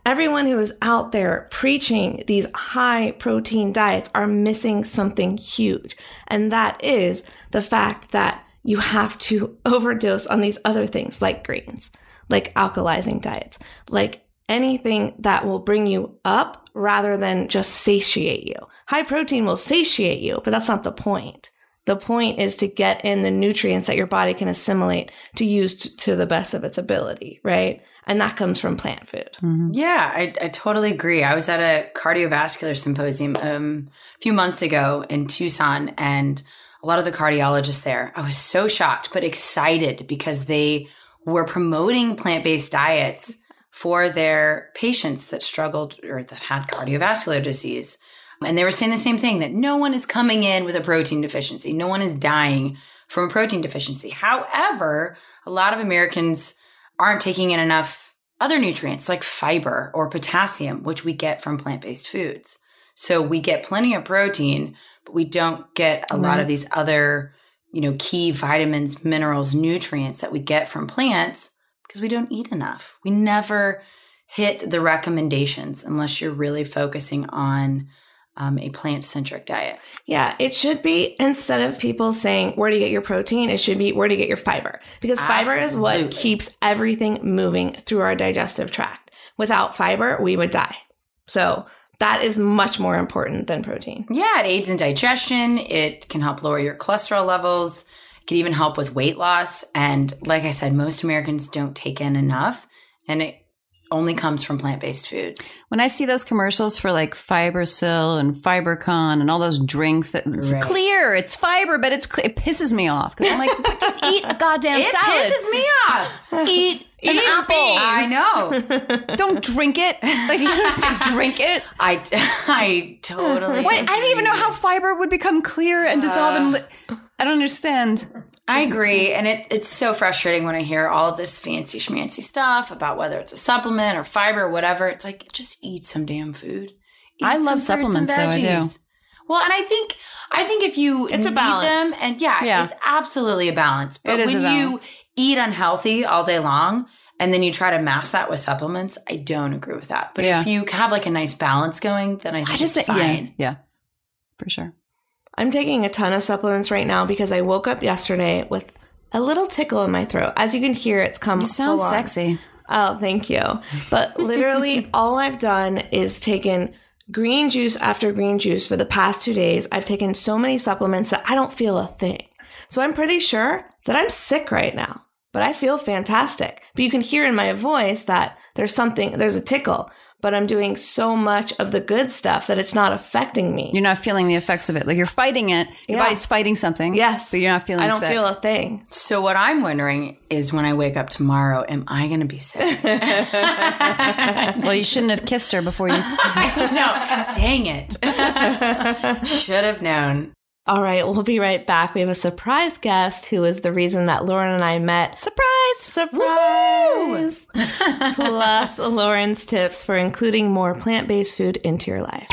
Speaker 4: everyone who is out there preaching these high protein diets are missing something huge. And that is the fact that you have to overdose on these other things like greens, like alkalizing diets, like anything that will bring you up rather than just satiate you. High protein will satiate you, but that's not the point. The point is to get in the nutrients that your body can assimilate to use t- to the best of its ability, right? And that comes from plant food.
Speaker 3: Yeah, I, I totally agree. I was at a cardiovascular symposium um, a few months ago in Tucson, and a lot of the cardiologists there. I was so shocked, but excited because they were promoting plant based diets for their patients that struggled or that had cardiovascular disease. And they were saying the same thing that no one is coming in with a protein deficiency. No one is dying from a protein deficiency. However, a lot of Americans aren't taking in enough other nutrients like fiber or potassium, which we get from plant based foods. So we get plenty of protein, but we don't get a lot of these other, you know, key vitamins, minerals, nutrients that we get from plants because we don't eat enough. We never hit the recommendations unless you're really focusing on um, a plant centric diet.
Speaker 1: Yeah, it should be instead of people saying where do you get your protein, it should be where do you get your fiber because fiber is what keeps everything moving through our digestive tract. Without fiber, we would die. So that is much more important than protein.
Speaker 3: Yeah, it aids in digestion. It can help lower your cholesterol levels. It can even help with weight loss. And like I said, most Americans don't take in enough, and it only comes from plant based foods.
Speaker 2: When I see those commercials for like FiberSil and FiberCon and all those drinks that it's
Speaker 3: Right.
Speaker 2: clear, it's fiber, but it's clear. It pisses me off because I'm like, just eat a goddamn
Speaker 3: It
Speaker 2: salad.
Speaker 3: It pisses me off.
Speaker 2: Eat an apple.
Speaker 3: I know.
Speaker 2: Don't drink it. Like you don't have to drink it.
Speaker 3: I, I totally.
Speaker 2: Wait, I don't even know how fiber would become clear and dissolve. in uh. li- I don't understand.
Speaker 3: I agree. And it, it's so frustrating when I hear all of this fancy schmancy stuff about whether it's a supplement or fiber or whatever. It's like, just eat some damn food. Eat
Speaker 2: I love
Speaker 3: some fruits and
Speaker 2: supplements, though, I do.
Speaker 3: Well, and I think I think if you
Speaker 1: It's a balance.
Speaker 3: them, and yeah,
Speaker 2: Yeah.
Speaker 3: it's absolutely a balance. But when
Speaker 2: a
Speaker 3: you eat unhealthy all day long, and then you try to mask that with supplements, I don't agree with that. But
Speaker 2: Yeah.
Speaker 3: if you have like a nice balance going, then I think
Speaker 2: I just
Speaker 3: it's
Speaker 2: yeah,
Speaker 3: fine.
Speaker 2: yeah, for sure.
Speaker 1: I'm taking a ton of supplements right now because I woke up yesterday with a little tickle in my throat. As you can hear, it's come.
Speaker 2: You sound sexy.
Speaker 1: Oh, thank you. But literally, all I've done is taken green juice after green juice for the past two days. I've taken so many supplements that I don't feel a thing. So I'm pretty sure that I'm sick right now, but I feel fantastic. But you can hear in my voice that there's something, there's a tickle, but I'm doing so much of the good stuff that it's not affecting me.
Speaker 2: You're not feeling the effects of it. Like you're fighting it. Your
Speaker 1: Yeah.
Speaker 2: body's fighting something.
Speaker 1: yes.
Speaker 2: but you're not feeling.
Speaker 1: I don't
Speaker 2: sick.
Speaker 1: feel a thing.
Speaker 3: So what I'm wondering is when I wake up tomorrow, am I going to be sick?
Speaker 2: Well, you shouldn't have kissed her before you.
Speaker 3: no, dang it. Should have known.
Speaker 1: All right, we'll be right back. We have a surprise guest who is the reason that Lauren and I met. Surprise! Surprise! Plus, Lauren's tips for including more plant based food into your life.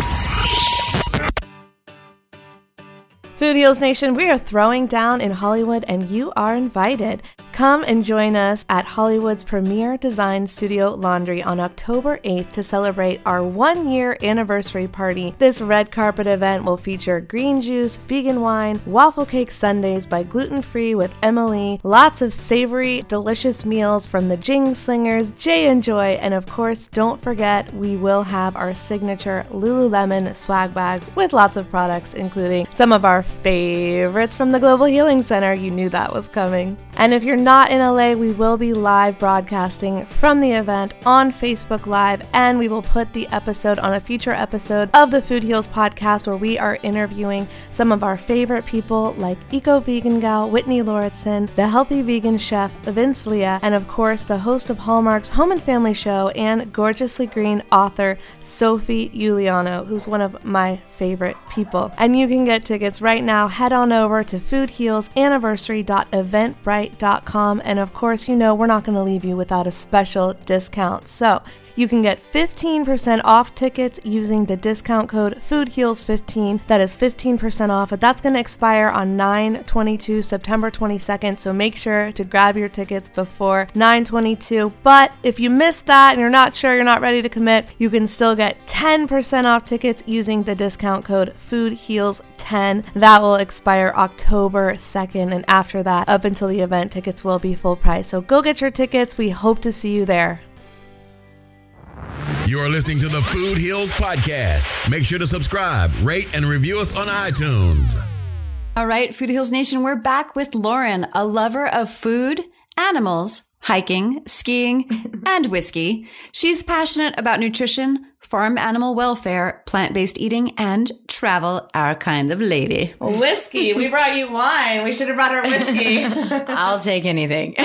Speaker 1: Food Heals Nation, we are throwing down in Hollywood and you are invited. Come and join us at Hollywood's premier design studio Laundry on October 8th to celebrate our one year anniversary party. This red carpet event will feature green juice, vegan wine, waffle cake sundaes by Gluten Free with Emily, lots of savory, delicious meals from the Jing Slingers, Jay and Joy, and of course, don't forget we will have our signature Lululemon swag bags with lots of products, including some of our favorites from the Global Healing Center. You knew that was coming. And if you're not in LA, we will be live broadcasting from the event on Facebook Live, and we will put the episode on a future episode of the Food Heals podcast where we are interviewing some of our favorite people like Eco Vegan Gal Whitney Lauritsen, the healthy vegan chef Vince Leah, and of course the host of Hallmark's Home and Family Show and gorgeously green author Sophie Uliano, who's one of my favorite people. And you can get tickets right now. Head on over to foodhealsanniversary.eventbrite.com. And of course, you know we're not going to leave you without a special discount. So you can get 15% off tickets using the discount code FoodHeals15. That is 15% off, but that's going to expire on 922 September 22nd. So make sure to grab your tickets before 922. But if you missed that and you're not sure, you're not ready to commit, you can still get 10% off tickets using the discount code FoodHeals10. That will expire October 2nd. And after that, up until the event, tickets will be full price. So go get your tickets. We hope to see you there.
Speaker 7: You are listening to the Food Heals Podcast. Make sure to subscribe, rate, and review us on iTunes.
Speaker 2: All right, Food Heals Nation, we're back with Lauren, a lover of food, animals, hiking, skiing, and whiskey. She's passionate about nutrition, farm animal welfare, plant based eating, and travel, our kind of lady.
Speaker 1: Whiskey. We brought you wine. We should have brought our whiskey.
Speaker 3: I'll take anything.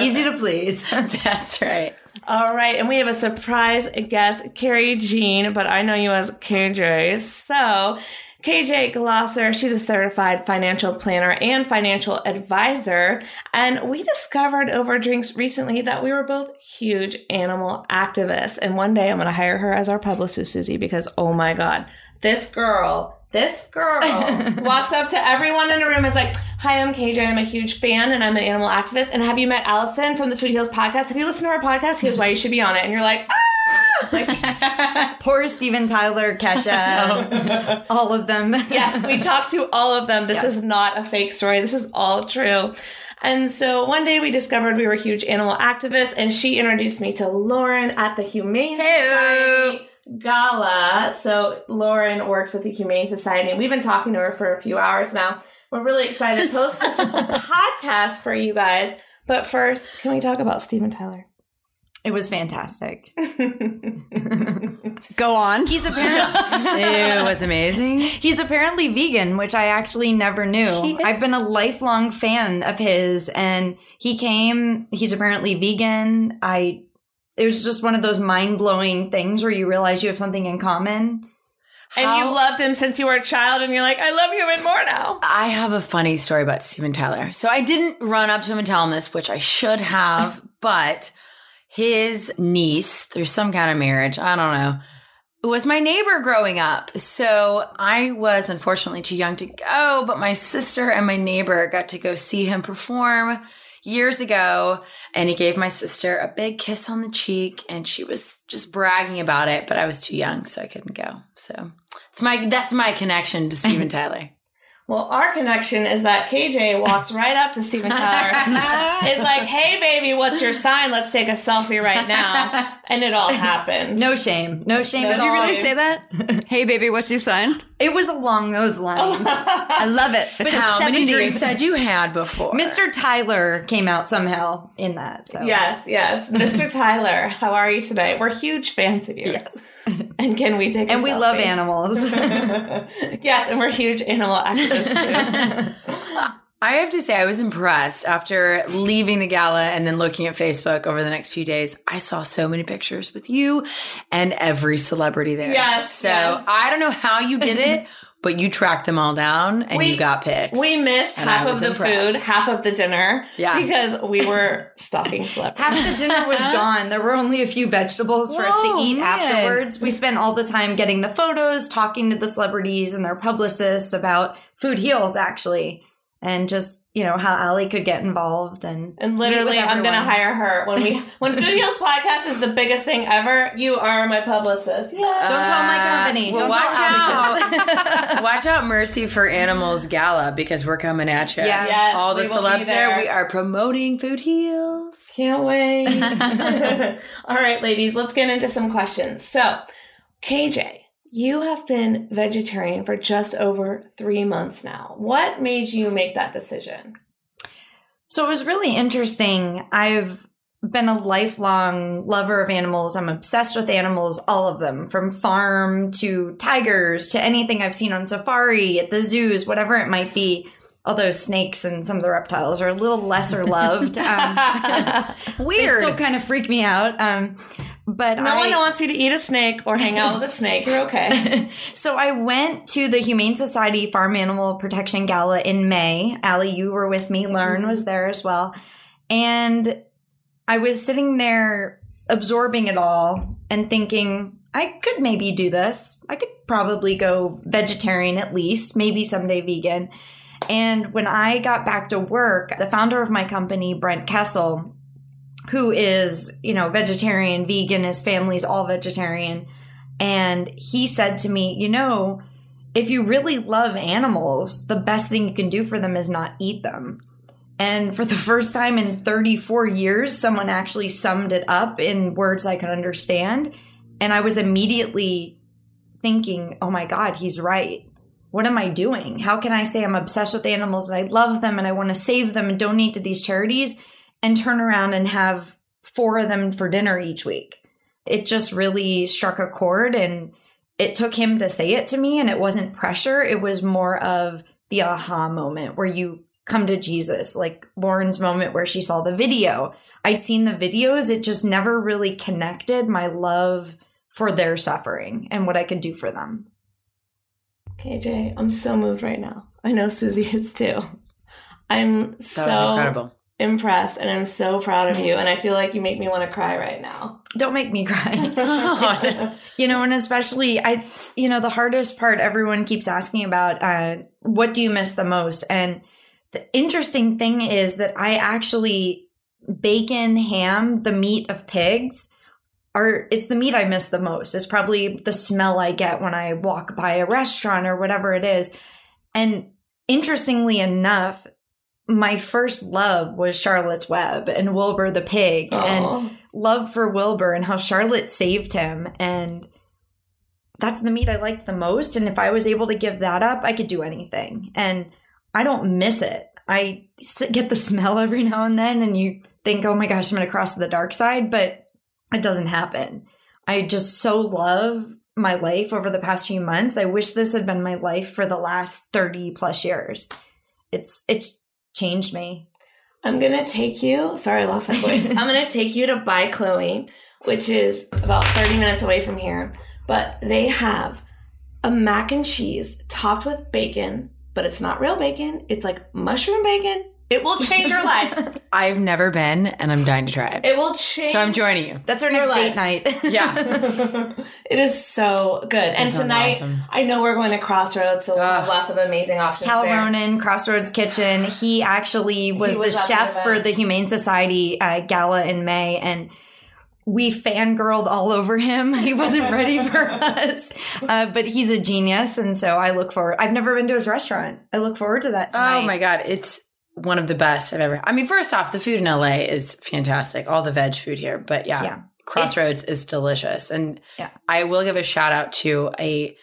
Speaker 2: Easy to please.
Speaker 3: That's right.
Speaker 4: All right, and we have a surprise guest, Carrie Jean, but I know you as KJ. So, KJ Glosser, she's a certified financial planner and financial advisor. And we discovered over drinks recently that we were both huge animal activists. And one day I'm going to hire her as our publicist, Susie, because oh my God, this girl, this girl walks up to everyone in a room and is like, Hi, I'm KJ. I'm a huge fan and I'm an animal activist. And have you met Allison from the Food Heals podcast? Have you listened to our podcast? Here's why you should be on it. And you're like, ah!
Speaker 8: Like, Poor Steven Tyler, Kesha, all of them.
Speaker 4: yes, we talked to all of them. This yes. is not a fake story. This is all true. And so one day we discovered we were huge animal activists, and she introduced me to Lauren at the Humane Society Gala. So Lauren works with the Humane Society, and we've been talking to her for a few hours now. We're really excited to post this podcast for you guys. But first, can we talk about Steven Tyler?
Speaker 8: It was fantastic. Go on. He's apparently
Speaker 3: it was amazing.
Speaker 8: He's apparently vegan, which I actually never knew. I've been a lifelong fan of his and he came, he's apparently vegan. I it was just one of those mind-blowing things where you realize you have something in common.
Speaker 4: And you've loved him since you were a child, and you're like, I love you even more now.
Speaker 3: I have a funny story about Steven Tyler. So I didn't run up to him and tell him this, which I should have, but his niece through some kind of marriage, I don't know, was my neighbor growing up. So I was unfortunately too young to go, but my sister and my neighbor got to go see him perform years ago. And he gave my sister a big kiss on the cheek and she was just bragging about it, but I was too young, so I couldn't go. So it's my, that's my connection to Steven Tyler.
Speaker 4: Well, our connection is that KJ walks right up to Steven Tyler. it's like, hey, baby, what's your sign? Let's take a selfie right now. And it all happened.
Speaker 8: No shame. No shame
Speaker 2: Did you really say that? hey, baby, what's your sign?
Speaker 8: It was along those lines. Oh.
Speaker 2: I love it.
Speaker 3: It's but how many drinks had you had before?
Speaker 8: Mr. Tyler came out somehow in that. So.
Speaker 4: Yes, yes. Mr. Tyler, how are you today? We're huge fans of yours. Yes. and can we take
Speaker 8: and we
Speaker 4: selfie?
Speaker 8: love animals
Speaker 4: yes and we're huge animal activists
Speaker 3: I have to say, I was impressed after leaving the gala and then looking at Facebook over the next few days. I saw so many pictures with you and every celebrity there.
Speaker 4: Yes.
Speaker 3: So
Speaker 4: yes.
Speaker 3: I don't know how you did it, but you tracked them all down and we, you got picked.
Speaker 4: We missed half of the impressed. food, half of the dinner.
Speaker 3: Yeah.
Speaker 4: Because we were stalking celebrities.
Speaker 8: half of the dinner was gone. There were only a few vegetables Whoa, for us to eat man. afterwards. We spent all the time getting the photos, talking to the celebrities and their publicists about food heals, actually. And just you know how Ali could get involved and
Speaker 4: and literally I'm gonna hire her when we when Food Heals podcast is the biggest thing ever. You are my publicist.
Speaker 8: Yeah. Don't tell my company. Uh, well, Don't
Speaker 3: watch out. watch out, Mercy for Animals Gala because we're coming at you.
Speaker 4: Yeah. Yes,
Speaker 3: all the celebs there. there. We are promoting Food Heals.
Speaker 4: Can't wait. all right, ladies, let's get into some questions. So, KJ, you have been vegetarian for just over three months now. What made you make that decision?
Speaker 8: So it was really interesting. I've been a lifelong lover of animals. I'm obsessed with animals, all of them, from farm to tigers to anything I've seen on safari, at the zoos, whatever it might be. Although snakes and some of the reptiles are a little lesser loved. Um, Weird. They still kind of freak me out. Um, but
Speaker 4: no I, one wants you to eat a snake or hang out with a snake. You're okay.
Speaker 8: so I went to the Humane Society Farm Animal Protection Gala in May. Ali, you were with me. Lauren mm-hmm. was there as well. And I was sitting there absorbing it all and thinking, I could maybe do this. I could probably go vegetarian at least, maybe someday vegan. And when I got back to work, the founder of my company, Brent Kessel, who is, you know, vegetarian, vegan, his family's all vegetarian. And he said to me, you know, if you really love animals, the best thing you can do for them is not eat them. And for the first time in 34 years, someone actually summed it up in words I could understand. And I was immediately thinking, oh my God, he's right. What am I doing? How can I say I'm obsessed with animals and I love them and I want to save them and donate to these charities? And turn around and have four of them for dinner each week. It just really struck a chord and it took him to say it to me and it wasn't pressure. It was more of the aha moment where you come to Jesus, like Lauren's moment where she saw the video. I'd seen the videos, it just never really connected my love for their suffering and what I could do for them.
Speaker 4: KJ, I'm so moved right now. I know Susie is too. I'm
Speaker 3: That
Speaker 4: so
Speaker 3: was incredible.
Speaker 4: Impressed and I'm so proud of you. And I feel like you make me want to cry right now.
Speaker 8: Don't make me cry. Just- you know, and especially I, you know, the hardest part everyone keeps asking about, uh, what do you miss the most? And the interesting thing is that I actually bacon, ham, the meat of pigs are it's the meat I miss the most. It's probably the smell I get when I walk by a restaurant or whatever it is. And interestingly enough, my first love was Charlotte's Web and Wilbur the pig and love for Wilbur and how Charlotte saved him and that's the meat I liked the most and if I was able to give that up I could do anything and I don't miss it. I get the smell every now and then and you think oh my gosh I'm going to cross to the dark side but it doesn't happen. I just so love my life over the past few months. I wish this had been my life for the last 30 plus years. It's it's changed me.
Speaker 4: I'm gonna take you. Sorry, I lost my voice. I'm gonna take you to By Chloe, which is about 30 minutes away from here. But they have a mac and cheese topped with bacon, but it's not real bacon. It's like mushroom bacon. It will change your life.
Speaker 3: I've never been, and I'm dying to try it.
Speaker 4: It will change.
Speaker 3: So I'm joining you.
Speaker 8: That's our
Speaker 4: Your
Speaker 8: next
Speaker 4: life.
Speaker 8: date night.
Speaker 3: Yeah.
Speaker 4: it is so good. And tonight,
Speaker 3: awesome.
Speaker 4: I know we're going to Crossroads, so we'll have
Speaker 3: Ugh.
Speaker 4: lots of amazing options
Speaker 8: Tal
Speaker 4: there.
Speaker 8: Ronnen, Crossroads Kitchen. He actually was,
Speaker 4: He was
Speaker 8: the
Speaker 4: at the
Speaker 8: chef for the Humane Society uh, gala in May, and we fangirled all over him. He wasn't ready for us, uh, but he's a genius, and so I look forward. I've never been to his restaurant. I look forward to that. Tonight.
Speaker 3: Oh my god, it's one of the best I've ever. I mean, first off, the food in LA is fantastic. All the veg food here, but yeah,
Speaker 8: Yeah.
Speaker 3: Crossroads is delicious. And
Speaker 8: Yeah.
Speaker 3: I will give a shout out to a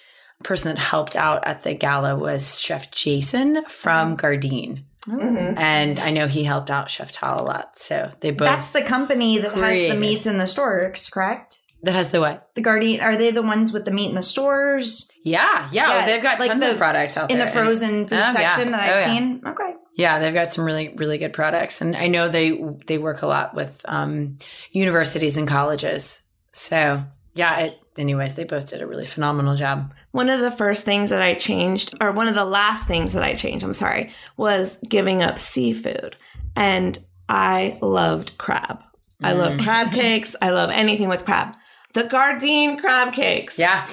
Speaker 3: person that helped out at the gala was Chef Jason from Gardein.
Speaker 4: Mhm.
Speaker 3: And I know he helped out Chef Tal a lot. So they both
Speaker 8: That's the company that has the meats in the stores, correct?
Speaker 3: that has the what?
Speaker 8: The Guardian are they the ones with the meat in the stores
Speaker 3: Yeah, yeah.
Speaker 8: Yeah,
Speaker 3: they've got
Speaker 8: like
Speaker 3: tons
Speaker 8: the-
Speaker 3: of products out
Speaker 8: in
Speaker 3: there.
Speaker 8: the frozen food
Speaker 3: Oh, yeah.
Speaker 8: section that
Speaker 3: Oh,
Speaker 8: I've
Speaker 3: yeah.
Speaker 8: seen? Okay.
Speaker 3: Yeah, they've got some really really good products, and I know they they work a lot with um, universities and colleges. So yeah, it, anyways, they both did a really phenomenal job.
Speaker 4: One of the first things that I changed, or one of the last things that I changed, I'm sorry, was giving up seafood. And I loved crab. I love
Speaker 3: Mm.
Speaker 4: crab cakes. I love anything with crab. The Gardein crab cakes.
Speaker 3: Yeah,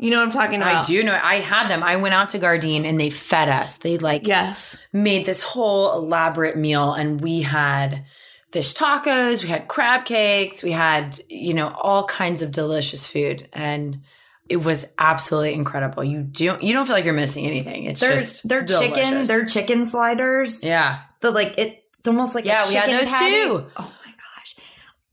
Speaker 4: You know what I'm talking about.
Speaker 3: I do know. I had them. I went out to Gardein and they fed us. They like
Speaker 4: Yes.
Speaker 3: made this whole elaborate meal, and we had fish tacos, we had crab cakes, we had you know all kinds of delicious food, and it was absolutely incredible. You don't you don't feel like you're missing anything. It's
Speaker 8: Their
Speaker 3: just
Speaker 8: their chicken,
Speaker 3: delicious.
Speaker 8: their chicken sliders.
Speaker 3: yeah.
Speaker 8: The like it's almost like
Speaker 3: Yeah,
Speaker 8: a
Speaker 3: we had those
Speaker 8: patty.
Speaker 3: too.
Speaker 8: Oh my gosh.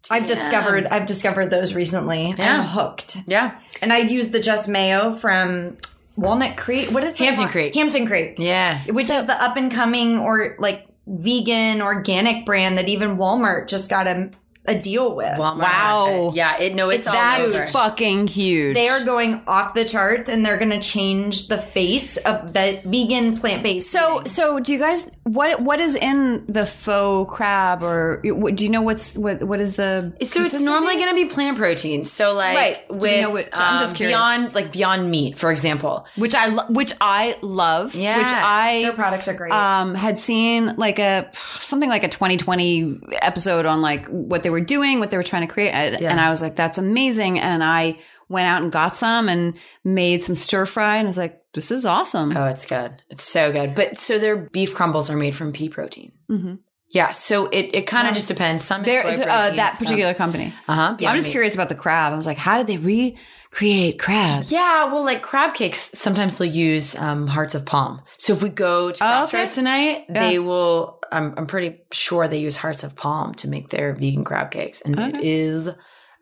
Speaker 8: I've discovered I've discovered those recently.
Speaker 3: Yeah.
Speaker 8: I'm hooked.
Speaker 3: Yeah.
Speaker 8: And I use the Just Mayo from Walnut Creek. What is the
Speaker 3: Hampton
Speaker 8: one-
Speaker 3: Creek.
Speaker 8: Hampton Creek.
Speaker 3: Yeah.
Speaker 8: Which is the up and coming or like vegan organic brand that even Walmart just got a a deal with.
Speaker 3: Walmart
Speaker 2: Wow.
Speaker 3: it. Yeah, it no, it's, all
Speaker 2: That's
Speaker 3: over.
Speaker 2: fucking huge.
Speaker 8: They are going off the charts and they're going to change the face of the vegan plant based.
Speaker 2: So, so do you guys what what is in the faux crab or what, do you know what's what what is the
Speaker 3: So it's normally going to be plant protein. So like
Speaker 2: Right. Do we
Speaker 3: with
Speaker 2: know what- I'm just
Speaker 3: um,
Speaker 2: curious.
Speaker 3: beyond like beyond meat, for example.
Speaker 2: which I lo- which I love,
Speaker 3: Yeah.
Speaker 2: which I
Speaker 8: their products are great.
Speaker 2: um had seen like a something like a 2020 episode on like what they were doing, what they were trying to create, and and I was like, that's amazing, and I went out and got some and made some stir fry, and I was like, this is awesome.
Speaker 3: Oh, it's good. It's so good. But so their beef crumbles are made from pea protein.
Speaker 2: Mhm.
Speaker 3: Yeah. So it, it kind of just depends. Some is
Speaker 2: There,
Speaker 3: soy
Speaker 2: uh,
Speaker 3: protein,
Speaker 2: that
Speaker 3: some-
Speaker 2: particular company.
Speaker 3: Uh-huh.
Speaker 2: I'm just curious about the crab. I was like, how did they recreate crab?
Speaker 3: Yeah, well, like crab cakes, sometimes they'll use um, hearts of palm. So if we go to
Speaker 2: Oh, okay.
Speaker 3: Tonight, they will. I'm, I'm pretty sure they use hearts of palm to make their vegan crab cakes, and it is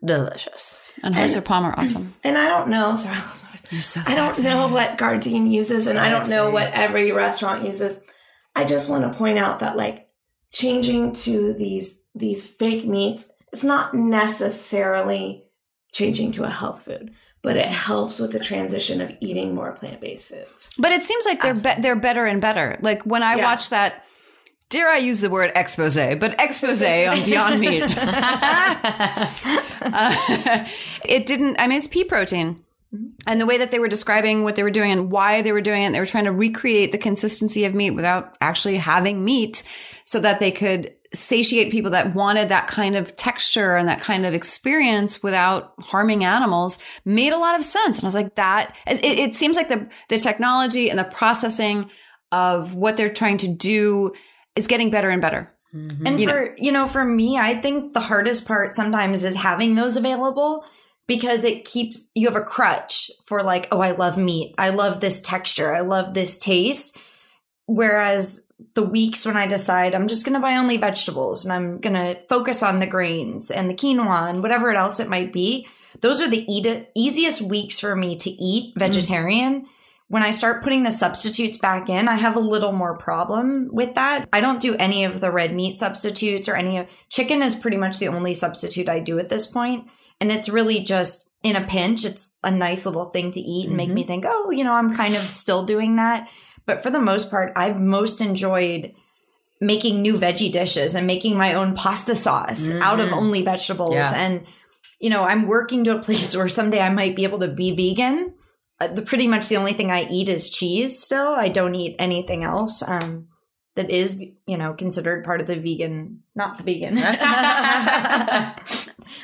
Speaker 3: delicious.
Speaker 2: And hearts of palm are awesome.
Speaker 4: And I don't know. Sorry, I lost my voice.
Speaker 2: So
Speaker 4: I don't know what Gardein uses, and I don't know what every restaurant uses. I just want to point out that like changing to these these fake meats, it's not necessarily changing to a health food, but it helps with the transition of eating more plant based foods.
Speaker 2: But it seems like they're be- they're better and better. Like when I
Speaker 4: Yeah.
Speaker 2: watched that dare I use the word expose, but expose on Beyond Meat. uh, it didn't, I mean, it's pea protein. And the way that they were describing what they were doing and why they were doing it, they were trying to recreate the consistency of meat without actually having meat so that they could satiate people that wanted that kind of texture and that kind of experience without harming animals made a lot of sense. And I was like, that it, it seems like the, the technology and the processing of what they're trying to do is getting better and better. Mm-hmm.
Speaker 8: And
Speaker 2: You
Speaker 8: for, you know, for me, I think the hardest part sometimes is having those available because it keeps, you have a crutch for like, oh, I love meat. I love this texture. I love this taste. Whereas the weeks when I decide I'm just going to buy only vegetables and I'm going to focus on the grains and the quinoa and whatever else it might be, those are the eat- easiest weeks for me to eat mm-hmm. vegetarian. When I start putting the substitutes back in, I have a little more problem with that. I don't do any of the red meat substitutes or any of chicken is pretty much the only substitute I do at this point. And it's really just in a pinch, it's a nice little thing to eat and make me mm-hmm. think, oh, you know, I'm kind of still doing that. But for the most part, I've most enjoyed making new veggie dishes and making my own pasta sauce out of mm-hmm. only vegetables.
Speaker 3: Yeah.
Speaker 8: And, you know, I'm working to a place where someday I might be able to be vegan. Uh, the pretty much the only thing I eat is cheese still. I don't eat anything else. Um, that is, you know, considered part of the vegan, not the vegan.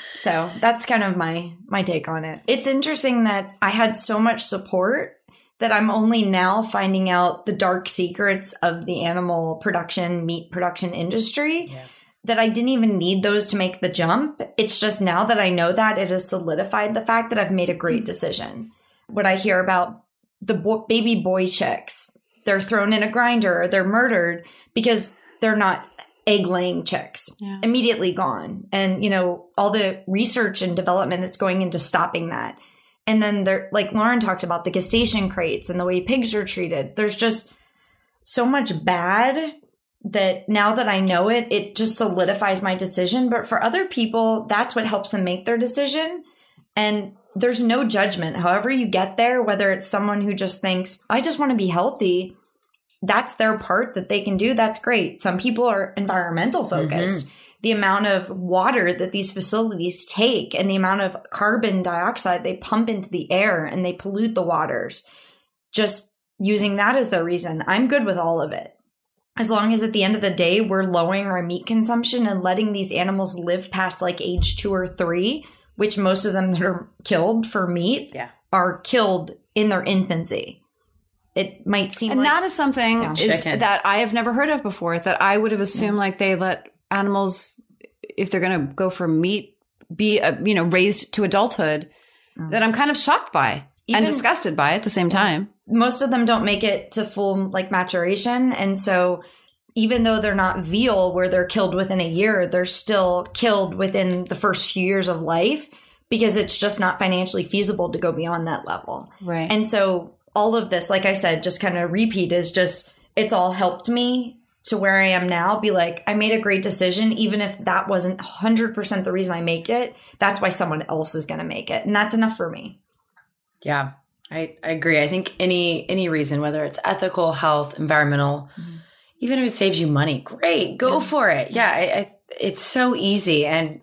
Speaker 8: so that's kind of my my take on it. It's interesting that I had so much support that I'm only now finding out the dark secrets of the animal production, meat production industry. That I didn't even need those to make the jump. It's just now that I know that it has solidified the fact that I've made a great decision. What I hear about the bo- baby boy chicks, they're thrown in a grinder, or they're murdered because they're not egg laying chicks. Immediately gone. And you know all the research and development that's going into stopping that. And then there like lauren talked about the gestation crates and the way pigs are treated. There's just so much bad that now that i know it it just solidifies my decision. But for other people that's what helps them make their decision. And there's no judgment however you get there whether it's someone who just thinks i just want to be healthy that's their part that they can do. That's great. Some people are environmental mm-hmm. focused. The amount of water that these facilities take and the amount of carbon dioxide they pump into the air and they pollute the waters, just using that as their reason. I'm good with all of it. As long as at the end of the day, we're lowering our meat consumption and letting these animals live past like age two or three, which most of them that are killed for meat
Speaker 3: Yeah.
Speaker 8: are killed in their infancy. It might seem
Speaker 2: And
Speaker 8: like
Speaker 2: that is something is, that I have never heard of before. That I would have assumed like they let animals, if they're going to go for meat, be uh, you know raised to adulthood. That I'm kind of shocked by and disgusted by at the same time.
Speaker 8: most of them don't make it to full like maturation and so even though they're not veal where they're killed within a year they're still killed within the first few years of life because it's just not financially feasible to go beyond that level
Speaker 2: Right.
Speaker 8: and so all of this like i said just kind of repeat is just it's all helped me to where i am now be like i made a great decision even if that wasn't 100% the reason i make it that's why someone else is going to make it and that's enough for me
Speaker 3: Yeah, I, I agree. I think any any reason, whether it's ethical, health, environmental, mm-hmm. Even if it saves you money, great, go for it. Yeah, I, I, it's so easy. And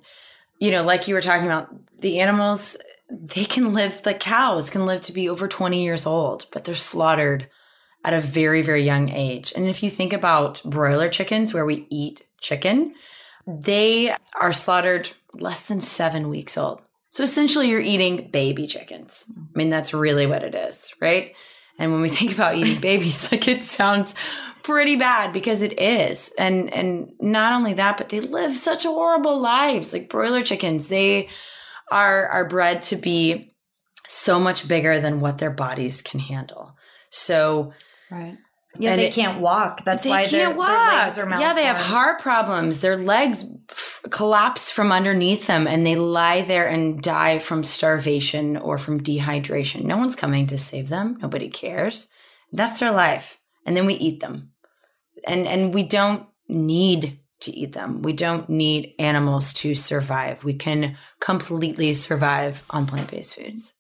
Speaker 3: you know, like you were talking about, the animals they can live. The cows can live to be over twenty years old, but they're slaughtered at a very very young age. And if you think about broiler chickens, where we eat chicken, they are slaughtered less than seven weeks old. So essentially, you're eating baby chickens. I mean, that's really what it is, right? And when we think about eating babies, like it sounds pretty bad because it is. And and not only that, but they live such horrible lives. Like broiler chickens, they are are bred to be so much bigger than what their bodies can handle. So
Speaker 2: Right.
Speaker 8: yeah they
Speaker 3: it-
Speaker 8: can't walk that's why their,
Speaker 3: walk.
Speaker 8: their legs are
Speaker 3: yeah, they have heart problems. Their legs f- collapse from underneath them, and they lie there and die from starvation or from dehydration. No one's coming to save them. Nobody cares. That's their life, and then we eat them, and and we don't need to eat them. We don't need animals to survive. We can completely survive on plant based foods.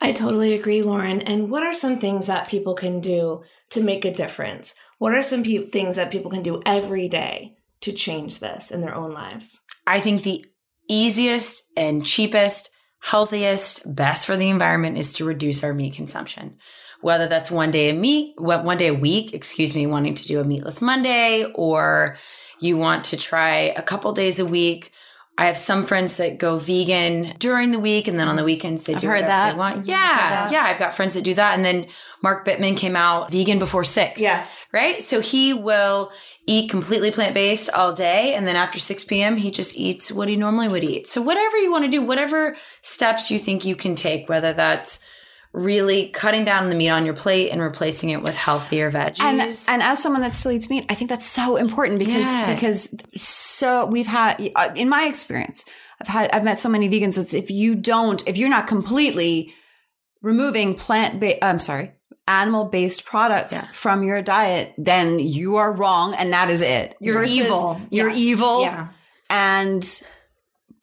Speaker 4: I totally agree, Lauren. And what are some things that people can do to make a difference? What are some pe- things that people can do every day to change this in their own lives?
Speaker 3: I think the easiest and cheapest, healthiest, best for the environment is to reduce our meat consumption. Whether that's one day a meat, one day a week, excuse me, wanting to do a meatless Monday, or you want to try a couple days a week. I have some friends that go vegan during the week and then on the weekends they
Speaker 2: I've
Speaker 3: do
Speaker 2: heard that.
Speaker 3: they want.
Speaker 2: Mhm.
Speaker 3: Yeah.
Speaker 2: That.
Speaker 3: Yeah. I've got friends that do that. And then Mark Bittman came out vegan before six.
Speaker 4: Yes.
Speaker 3: Right. So he will eat completely plant based all day. And then after 6 p.m., he just eats what he normally would eat. So whatever you want to do, whatever steps you think you can take, whether that's really cutting down the meat on your plate and replacing it with healthier veggies.
Speaker 2: and and as someone that still eats meat, I think that's so important because
Speaker 3: Yeah.
Speaker 2: because so we've had uh, in my experience, I've had I've met so many vegans that if you don't if you're not completely removing plant ba- I'm sorry animal based products
Speaker 3: Yeah.
Speaker 2: from your diet, then you are wrong and that is it.
Speaker 8: You're evil.
Speaker 2: You're
Speaker 8: Yes.
Speaker 2: evil.
Speaker 8: Yeah.
Speaker 2: And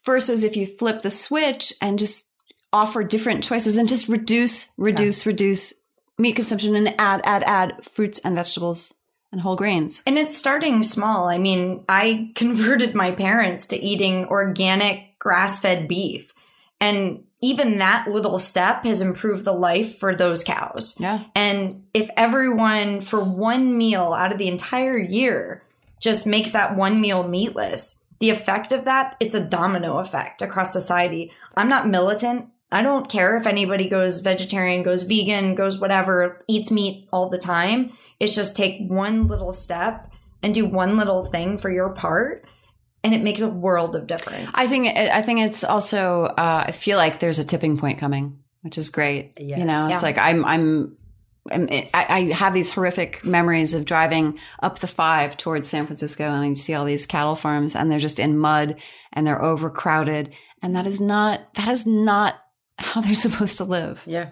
Speaker 2: versus if you flip the switch and just offer different choices and just reduce, reduce, reduce meat consumption and add, add, add fruits and vegetables and whole grains.
Speaker 8: And it's starting small. I mean, I converted my parents to eating organic grass fed beef. And even that little step has improved the life for those cows.
Speaker 2: Yeah.
Speaker 8: And if everyone for one meal out of the entire year just makes that one meal meatless, the effect of that, it's a domino effect across society. I'm not militant. I don't care if anybody goes vegetarian, goes vegan, goes whatever, eats meat all the time. It's just take one little step and do one little thing for your part. And it makes a world of difference.
Speaker 2: I think, I think it's also, uh, I feel like there's a tipping point coming, which is great.
Speaker 3: Yes.
Speaker 2: You know, it's
Speaker 8: Yeah.
Speaker 2: like I'm, I'm, I'm I, I have these horrific memories of driving up the five towards San Francisco and I see all these cattle farms and they're just in mud and they're overcrowded. And that is not, that is not how they're supposed to live.
Speaker 3: yeah.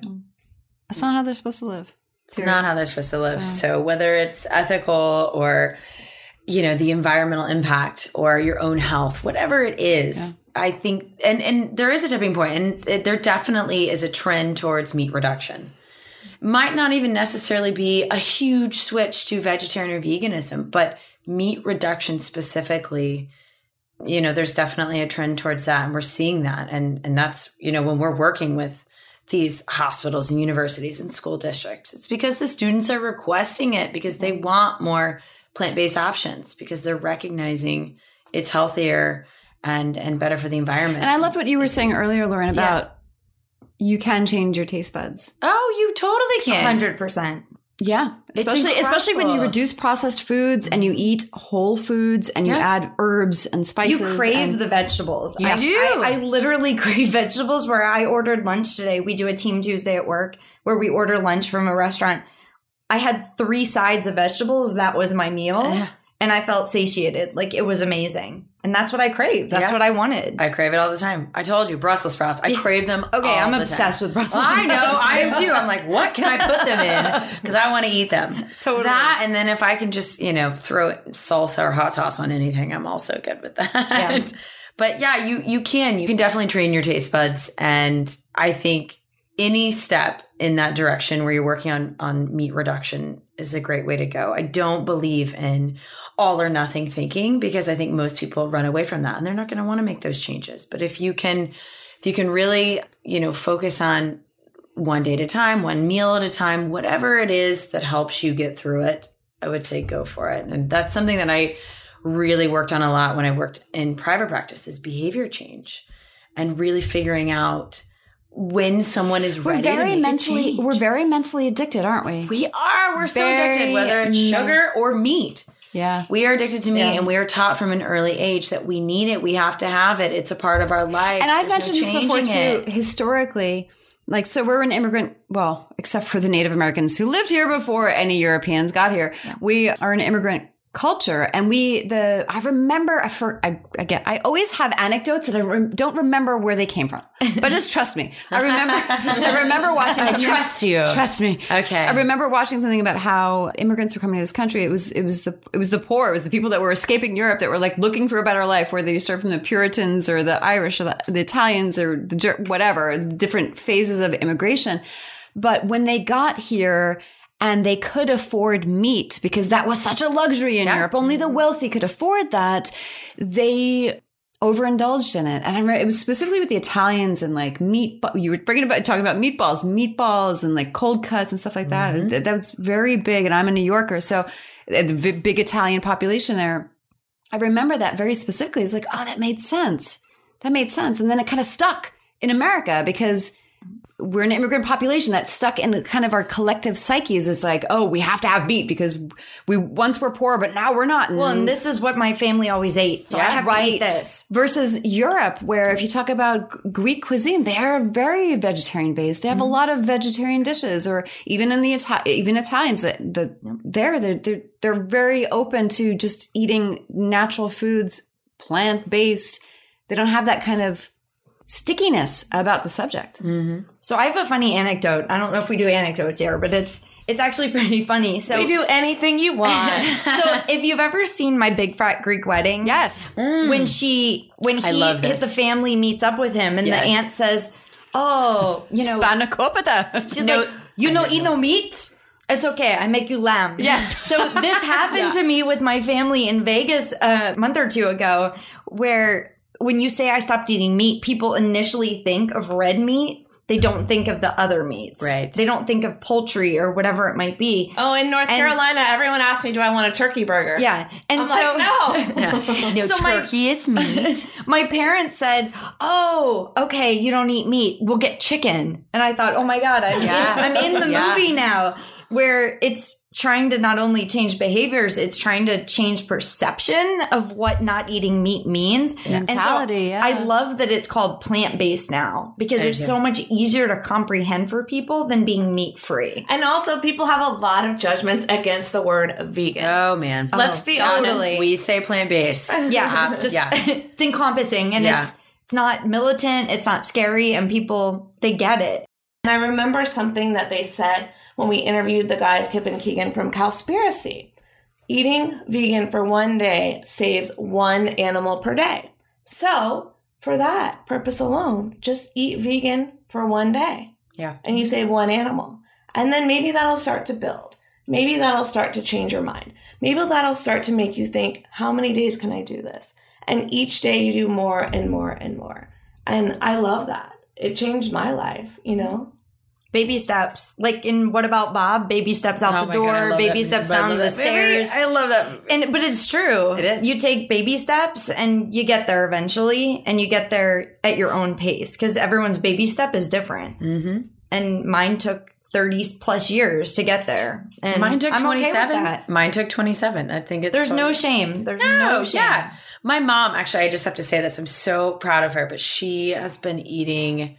Speaker 2: That's not how they're supposed to live.
Speaker 3: It's not how they're supposed to live. So whether it's ethical or, you know, the environmental impact or your own health, whatever it is, I think, and, and there is a tipping point and it, there definitely is a trend towards meat reduction. Might not even necessarily be a huge switch to vegetarian or veganism, but meat reduction specifically, you know, there's definitely a trend towards that. And we're seeing that. And, and that's, you know, when we're working with these hospitals and universities and school districts. It's because the students are requesting it because they want more plant-based options because they're recognizing it's healthier and and better for the environment.
Speaker 2: And I loved what you were saying earlier, Lauren, about you can change your taste buds.
Speaker 3: oh, you totally can.
Speaker 8: 100%.
Speaker 2: Yeah. Especially especially when you reduce processed foods and you eat whole foods and you
Speaker 3: Yeah.
Speaker 2: add herbs and spices.
Speaker 8: You crave
Speaker 2: and-
Speaker 8: the vegetables.
Speaker 2: Yeah.
Speaker 8: I
Speaker 3: do.
Speaker 8: I, I literally crave vegetables where I ordered lunch today. We do a team Tuesday at work where we order lunch from a restaurant. I had three sides of vegetables. That was my meal.
Speaker 3: Yeah.
Speaker 8: And I felt satiated. Like it was amazing. And that's what I crave. That's
Speaker 3: Yeah.
Speaker 8: what I wanted.
Speaker 3: I crave it all the time. I told you, Brussels sprouts. I crave them.
Speaker 8: Okay, I'm obsessed
Speaker 3: time.
Speaker 8: with Brussels sprouts.
Speaker 3: I know. I am too. I'm like, what can I put them in? Because I want to eat them.
Speaker 8: Totally.
Speaker 3: That, and then if I can just, you know, throw salsa or hot sauce on anything, I'm also good with that. But yeah, you you can you can definitely train your taste buds, and I think any step in that direction where you're working on on meat reduction is a great way to go. I don't believe in all or nothing thinking because I think most people run away from that and they're not going to want to make those changes. But if you can if you can really, you know, focus on one day at a time, one meal at a time, whatever it is that helps you get through it, I would say go for it. And that's something that I really worked on a lot when I worked in private practice is behavior change and really figuring out when someone is
Speaker 2: We're very mentally we're very mentally addicted, aren't we?
Speaker 3: We are. We're so addicted, whether it's sugar or meat.
Speaker 2: yeah.
Speaker 3: We are addicted to meat,
Speaker 8: Yeah.
Speaker 3: and we are taught from an early age that we need it. We have to have it. It's a part of our life.
Speaker 2: And I've
Speaker 3: There's no
Speaker 2: mentioned this before too.
Speaker 3: it.
Speaker 2: Historically, like so, we're an immigrant. Well, except for the Native Americans who lived here before any Europeans got here, we are an immigrant culture, and we the I remember I for I again I always have anecdotes that I rem- don't remember where they came from, but just trust me. I remember I remember watching.
Speaker 3: I trust you.
Speaker 2: Trust me.
Speaker 3: Okay.
Speaker 2: I remember watching something about how immigrants were coming to this country. It was it was the it was the poor. It was the people that were escaping Europe that were like looking for a better life, whether you start from the Puritans or the Irish or the, the Italians or the whatever different phases of immigration. But when they got here and they could afford meat because that was such a luxury in Europe. Only the wealthy could afford that. They overindulged in it. And I remember it was specifically with the Italians and like meat. You were bringing about talking about meatballs, meatballs and like cold cuts and stuff like that. Mm-hmm. That, that was very big. And I'm a New Yorker, so uh, the big Italian population there. I remember that very specifically. It's like, oh, that made sense. That made sense. And then it kind of stuck in America because we're an immigrant population that's stuck in kind of our collective psyches. It's like, oh, we have to have meat because we once were poor, but now we're not.
Speaker 8: Well, and this is what my family always ate, so I have to eat this.
Speaker 2: Versus Europe, where if you talk about Greek cuisine, they are very vegetarian based. They have a mm-hmm. lot of vegetarian dishes, or even in the Ita- even Italians, the, the there they're, they're they're very open to just eating natural foods, plant based. They don't have that kind of stickiness about the subject. Mm-hmm.
Speaker 8: So I have a funny anecdote. I don't know if we do anecdotes here, but it's it's actually pretty funny. So
Speaker 4: We do anything you want.
Speaker 8: so if you've ever seen my big fat Greek wedding,
Speaker 2: Yes. Mm.
Speaker 8: when she when he the family meets up with him, and
Speaker 3: Yes.
Speaker 8: the aunt says, "Oh, you know,
Speaker 2: Spanakopita.
Speaker 8: she's like, you know, eat no meat." It's okay. I make you lamb.
Speaker 2: Yes.
Speaker 8: So this happened to me with my family in Vegas a month or two ago, where when you say I stopped eating meat, people initially think of red meat. They don't think of the other meats.
Speaker 3: Right.
Speaker 8: They don't think of poultry or whatever it might be.
Speaker 4: oh, in North
Speaker 8: And-
Speaker 4: Carolina, everyone asked me, "Do I want a turkey burger?"
Speaker 8: Yeah. And
Speaker 4: I'm
Speaker 8: so
Speaker 4: like, no.
Speaker 3: No
Speaker 8: So my-
Speaker 3: turkey, it's meat.
Speaker 8: my parents said, "Oh, okay, you don't eat meat. We'll get chicken." And I thought, "Oh my god, I'm
Speaker 3: Yeah.
Speaker 8: I'm in the
Speaker 3: Yeah.
Speaker 8: movie now." Where it's trying to not only change behaviors, it's trying to change perception of what not eating meat means. And so
Speaker 2: Mentality, yeah.
Speaker 8: I love that it's called plant based now because it's so much easier to comprehend for people than being meat free.
Speaker 4: And also, people have a lot of judgments against the word vegan.
Speaker 3: Oh man,
Speaker 4: Let's oh, be
Speaker 8: totally.
Speaker 4: honest.
Speaker 3: we say plant based.
Speaker 8: Yeah, uh-huh. just
Speaker 3: yeah.
Speaker 8: it's encompassing and
Speaker 3: Yeah.
Speaker 8: it's it's not militant, it's not scary, and people they get it.
Speaker 4: And I remember something that they said when we interviewed the guys, Kip and Keegan from Cowspiracy. Eating vegan for one day saves one animal per day. So, for that purpose alone, just eat vegan for one day
Speaker 3: Yeah.
Speaker 4: and you save one animal. And then maybe that'll start to build. Maybe that'll start to change your mind. Maybe that'll start to make you think, how many days can I do this? And each day you do more and more and more. And I love that. It changed my life, you know?
Speaker 8: Baby steps. Like in What About Bob? Baby steps out
Speaker 3: Oh
Speaker 8: the
Speaker 3: my God,
Speaker 8: door, baby
Speaker 3: it.
Speaker 8: steps
Speaker 3: I
Speaker 8: down the
Speaker 3: that.
Speaker 8: stairs.
Speaker 3: I love that.
Speaker 8: And but it's true.
Speaker 3: It is.
Speaker 8: You take baby steps and you get there eventually and you get there at your own pace because everyone's baby step is different. Mm-hmm. And mine took 30 plus years to get there. And
Speaker 3: Mine took
Speaker 8: I'm okay with
Speaker 3: 27.
Speaker 8: that.
Speaker 3: Mine took 27. I think it's
Speaker 8: There's no shame. There's
Speaker 3: No,
Speaker 8: no, shame.
Speaker 3: yeah. My mom, actually, I just have to say this. I'm so proud of her, but she has been eating,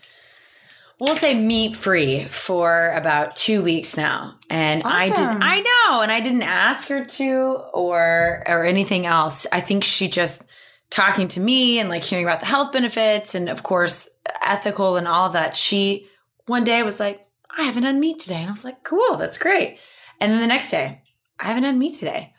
Speaker 3: we'll say meat free for about two weeks now. And I did,
Speaker 8: Awesome.
Speaker 3: I know, and I didn't ask her to or, or anything else. I think she just talking to me and like hearing about the health benefits and of course ethical and all of that. She one day was like, I haven't had meat today. And I was like, cool, that's great. And then the next day, I haven't had meat today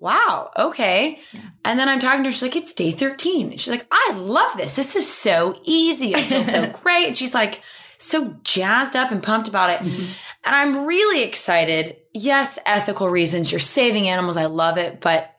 Speaker 3: wow, okay. And then I'm talking to her. She's like, it's day 13. And she's like, I love this. This is so easy. I feel so great. And she's like, so jazzed up and pumped about it. Mm-hmm. And I'm really excited. Yes, ethical reasons. You're saving animals. I love it. But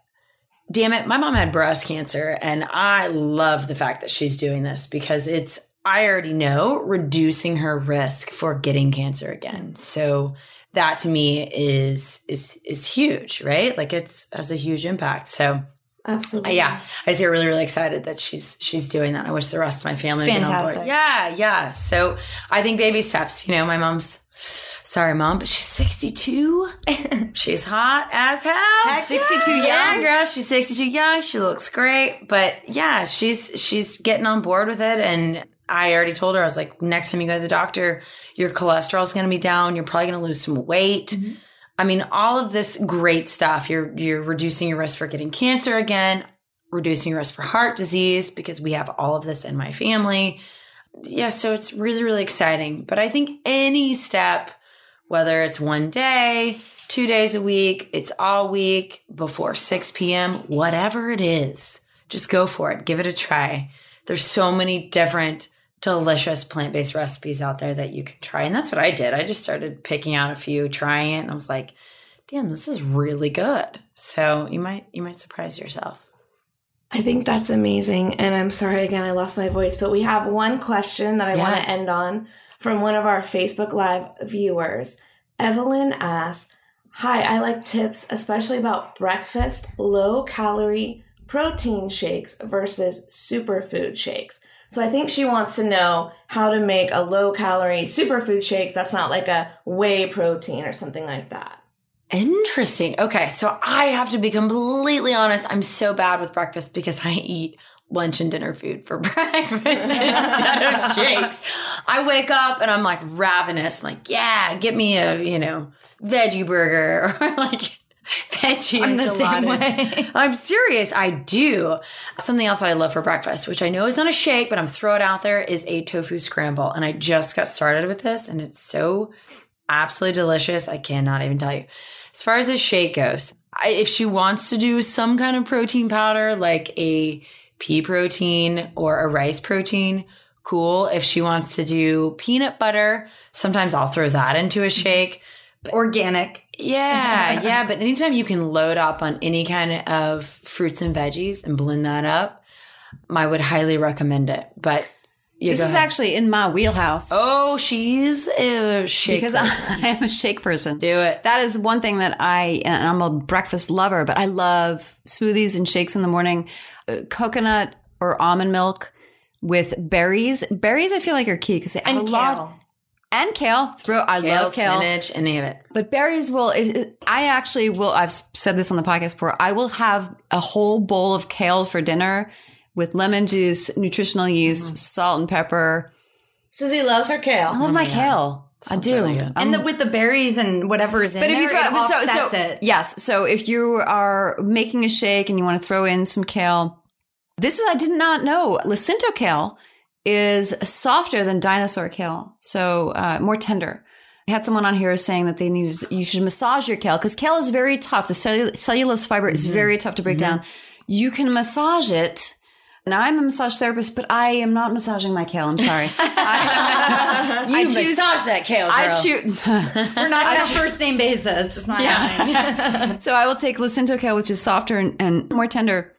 Speaker 3: damn it, my mom had breast cancer. And I love the fact that she's doing this because it's, I already know, reducing her risk for getting cancer again. So that to me is is is huge, right? Like it's has a huge impact. So
Speaker 4: Absolutely.
Speaker 3: yeah, I get really really excited that she's she's doing that. I wish the rest of my family
Speaker 8: It's
Speaker 3: would on board.
Speaker 8: fantastic.
Speaker 3: Yeah, yeah. So I think baby steps. You know, my mom's sorry, mom, but she's sixty two. she's hot as hell.
Speaker 2: 62
Speaker 3: Yeah,
Speaker 2: young.
Speaker 3: girl. She's sixty two young. She looks great, but yeah, she's she's getting on board with it and. I already told her, I was like, next time you go to the doctor, your cholesterol's going to be down. You're probably going to lose some weight. Mm-hmm. I mean, all of this great stuff. You're you're reducing your risk for getting cancer again, reducing your risk for heart disease because we have all of this in my family. Yeah, so it's really really exciting. But I think any step, whether it's one day, two days a week, it's all week before 6 p.m., whatever it is, just go for it. Give it a try. There's so many different delicious plant based recipes out there that you can try. And that's what I did. I just started picking out a few, trying it, and I was like, damn, this is really good. So you might you might surprise yourself.
Speaker 4: I think that's amazing. And I'm sorry again, I lost my voice, but we have one question that I want to end on from one of our Facebook Live viewers. Evelyn asks, Hi, I like tips, especially about breakfast, low calorie protein shakes versus superfood shakes. So I think she wants to know how to make a low calorie superfood shake that's not like a whey protein or something like that.
Speaker 3: Interesting. Okay, so I have to be completely honest. I'm so bad with breakfast because I eat lunch and dinner food for breakfast instead of shakes. I wake up and I'm like ravenous. I'm like, yeah, get me a, you know, veggie burger or like veggie
Speaker 8: I'm the same way.
Speaker 3: I'm serious. I do. Something else that I love for breakfast, which I know is not a shake, but I'm throw it out there, is a tofu scramble. And I just got started with this and it's so absolutely delicious. I cannot even tell you. As far as a shake goes, I, if she wants to do some kind of protein powder, like a pea protein or a rice protein, cool. If she wants to do peanut butter, sometimes I'll throw that into a mm-hmm. shake.
Speaker 8: Organic.
Speaker 3: Yeah, yeah. But anytime you can load up on any kind of fruits and veggies and blend that up, I would highly recommend it. But you
Speaker 2: This is
Speaker 3: ahead.
Speaker 2: actually in my wheelhouse
Speaker 3: Oh, she's a shake.
Speaker 2: because
Speaker 3: person.
Speaker 2: I, am a shake person.
Speaker 3: do it.
Speaker 2: That is one thing that I, and I'm a breakfast lover, but I love smoothies and shakes in the morning. Uh, coconut or almond milk with berries. Berries, I feel like are key because they add
Speaker 8: And
Speaker 2: a lot.
Speaker 8: Kale.
Speaker 2: And kale. Throw. I
Speaker 3: Kale,
Speaker 2: love kale.
Speaker 3: spinach, any of it.
Speaker 2: But berries will, it- it- I actually will, I've said this on the podcast before, I will have a whole bowl of kale for dinner with lemon juice, nutritional yeast,
Speaker 3: Mm-hmm.
Speaker 2: salt and pepper.
Speaker 4: Susie loves her kale.
Speaker 2: I love my, kale. I do.
Speaker 3: really good.
Speaker 8: And the, with the berries and whatever is in there, it
Speaker 2: but so-
Speaker 8: offsets
Speaker 2: so-
Speaker 8: it.
Speaker 2: Yes. So if you are making a shake and you want to throw in some kale, this is, I did not know. Lacinato kale is softer than dinosaur kale. So uh, more tender. I had someone on here saying that they need you should massage your kale because kale is very tough. The cellu- cellulose fiber is very tough to break down. You can massage it. And I'm a massage therapist, but I am not massaging my kale. I'm sorry. I,
Speaker 3: You
Speaker 2: I choose.
Speaker 3: massage that kale, girl.
Speaker 2: I choose.
Speaker 8: We're not on a first name basis. It's not happening.
Speaker 2: So I will take Lacinato kale, which is softer and, and more tender.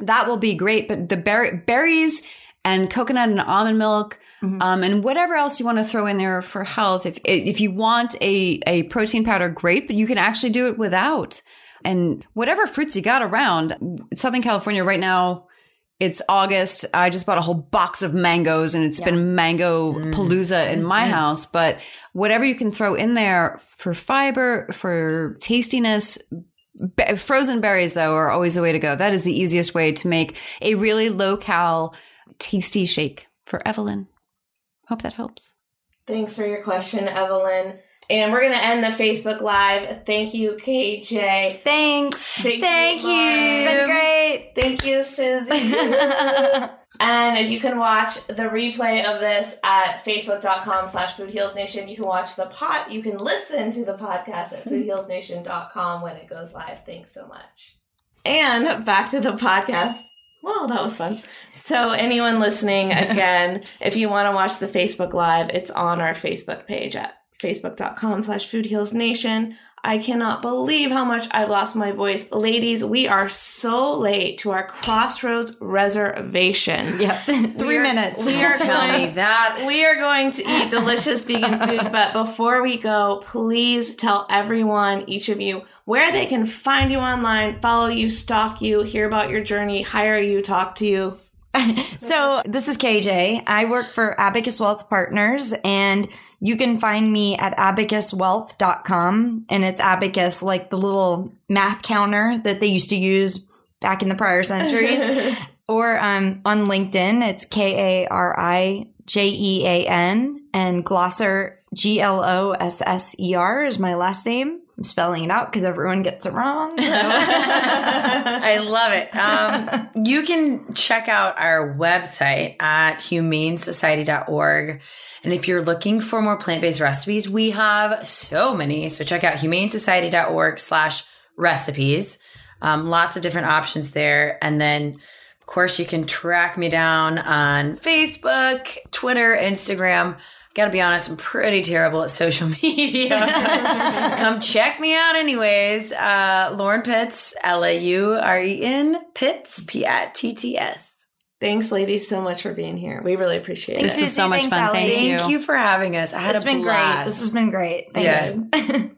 Speaker 2: That will be great. But the berry, berries and coconut and almond milk, um, and whatever else you want to throw in there for health. If if you want a a protein powder, great. But you can actually do it without. And whatever fruits you got around, Southern California right now. It's August. I just bought a whole box of mangoes and it's been mango palooza in my house. But whatever you can throw in there for fiber, for tastiness, Be- frozen berries though are always the way to go. That is the easiest way to make a really low cal, tasty shake for Evelyn. Hope that helps.
Speaker 4: Thanks for your question, Evelyn. And we're going to end the Facebook Live. Thank you, KJ.
Speaker 8: Thanks.
Speaker 4: Thank,
Speaker 8: Thank you.
Speaker 4: Lauren.
Speaker 8: It's been great.
Speaker 4: Thank you, Susie. and you can watch the replay of this at facebook.com slash foodhealsnation. You can watch the pot. You can listen to the podcast at foodhealsnation.com when it goes live. Thanks so much. And back to the podcast. Well, that was fun. So, anyone listening, again, if you want to watch the Facebook Live, it's on our Facebook page at facebook.com slash foodhealsnation. I cannot believe how much I've lost my voice. Ladies, we are so late to our Crossroads reservation.
Speaker 8: Yep. Three
Speaker 4: We are-
Speaker 8: minutes.
Speaker 4: We are
Speaker 3: Tell me
Speaker 4: going,
Speaker 3: that.
Speaker 4: we are going to eat delicious vegan food, but before we go, please tell everyone, each of you, where they can find you online, follow you, stalk you, hear about your journey, hire you, talk to you.
Speaker 8: So this is KJ. I work for Abacus Wealth Partners and you can find me at abacuswealth.com and it's abacus like the little math counter that they used to use back in the prior centuries. or um, on LinkedIn, it's K A R I J E A N and Glosser G L O S S E R is my last name. I'm spelling it out because everyone gets it wrong. So.
Speaker 3: I love it. Um, you can check out our website at humanesociety.org. And if you're looking for more plant-based recipes, we have so many. So check out humanesociety.org slash recipes. Um, lots of different options there. And then, of course, you can track me down on Facebook, Twitter, Instagram. Gotta be honest, I'm pretty terrible at social media. Come check me out, anyways. Uh, Lauren Pitts, L A U R E N, Pitts, P I T T S.
Speaker 4: Thanks, ladies, so much for being here. We really appreciate
Speaker 8: Thanks,
Speaker 4: it.
Speaker 2: This was so much
Speaker 8: Thanks,
Speaker 2: fun.
Speaker 8: Allie.
Speaker 2: Thank you.
Speaker 3: Thank you for having us. I had
Speaker 8: It's
Speaker 3: a
Speaker 8: been
Speaker 3: blast.
Speaker 8: great. This has been great. Thanks.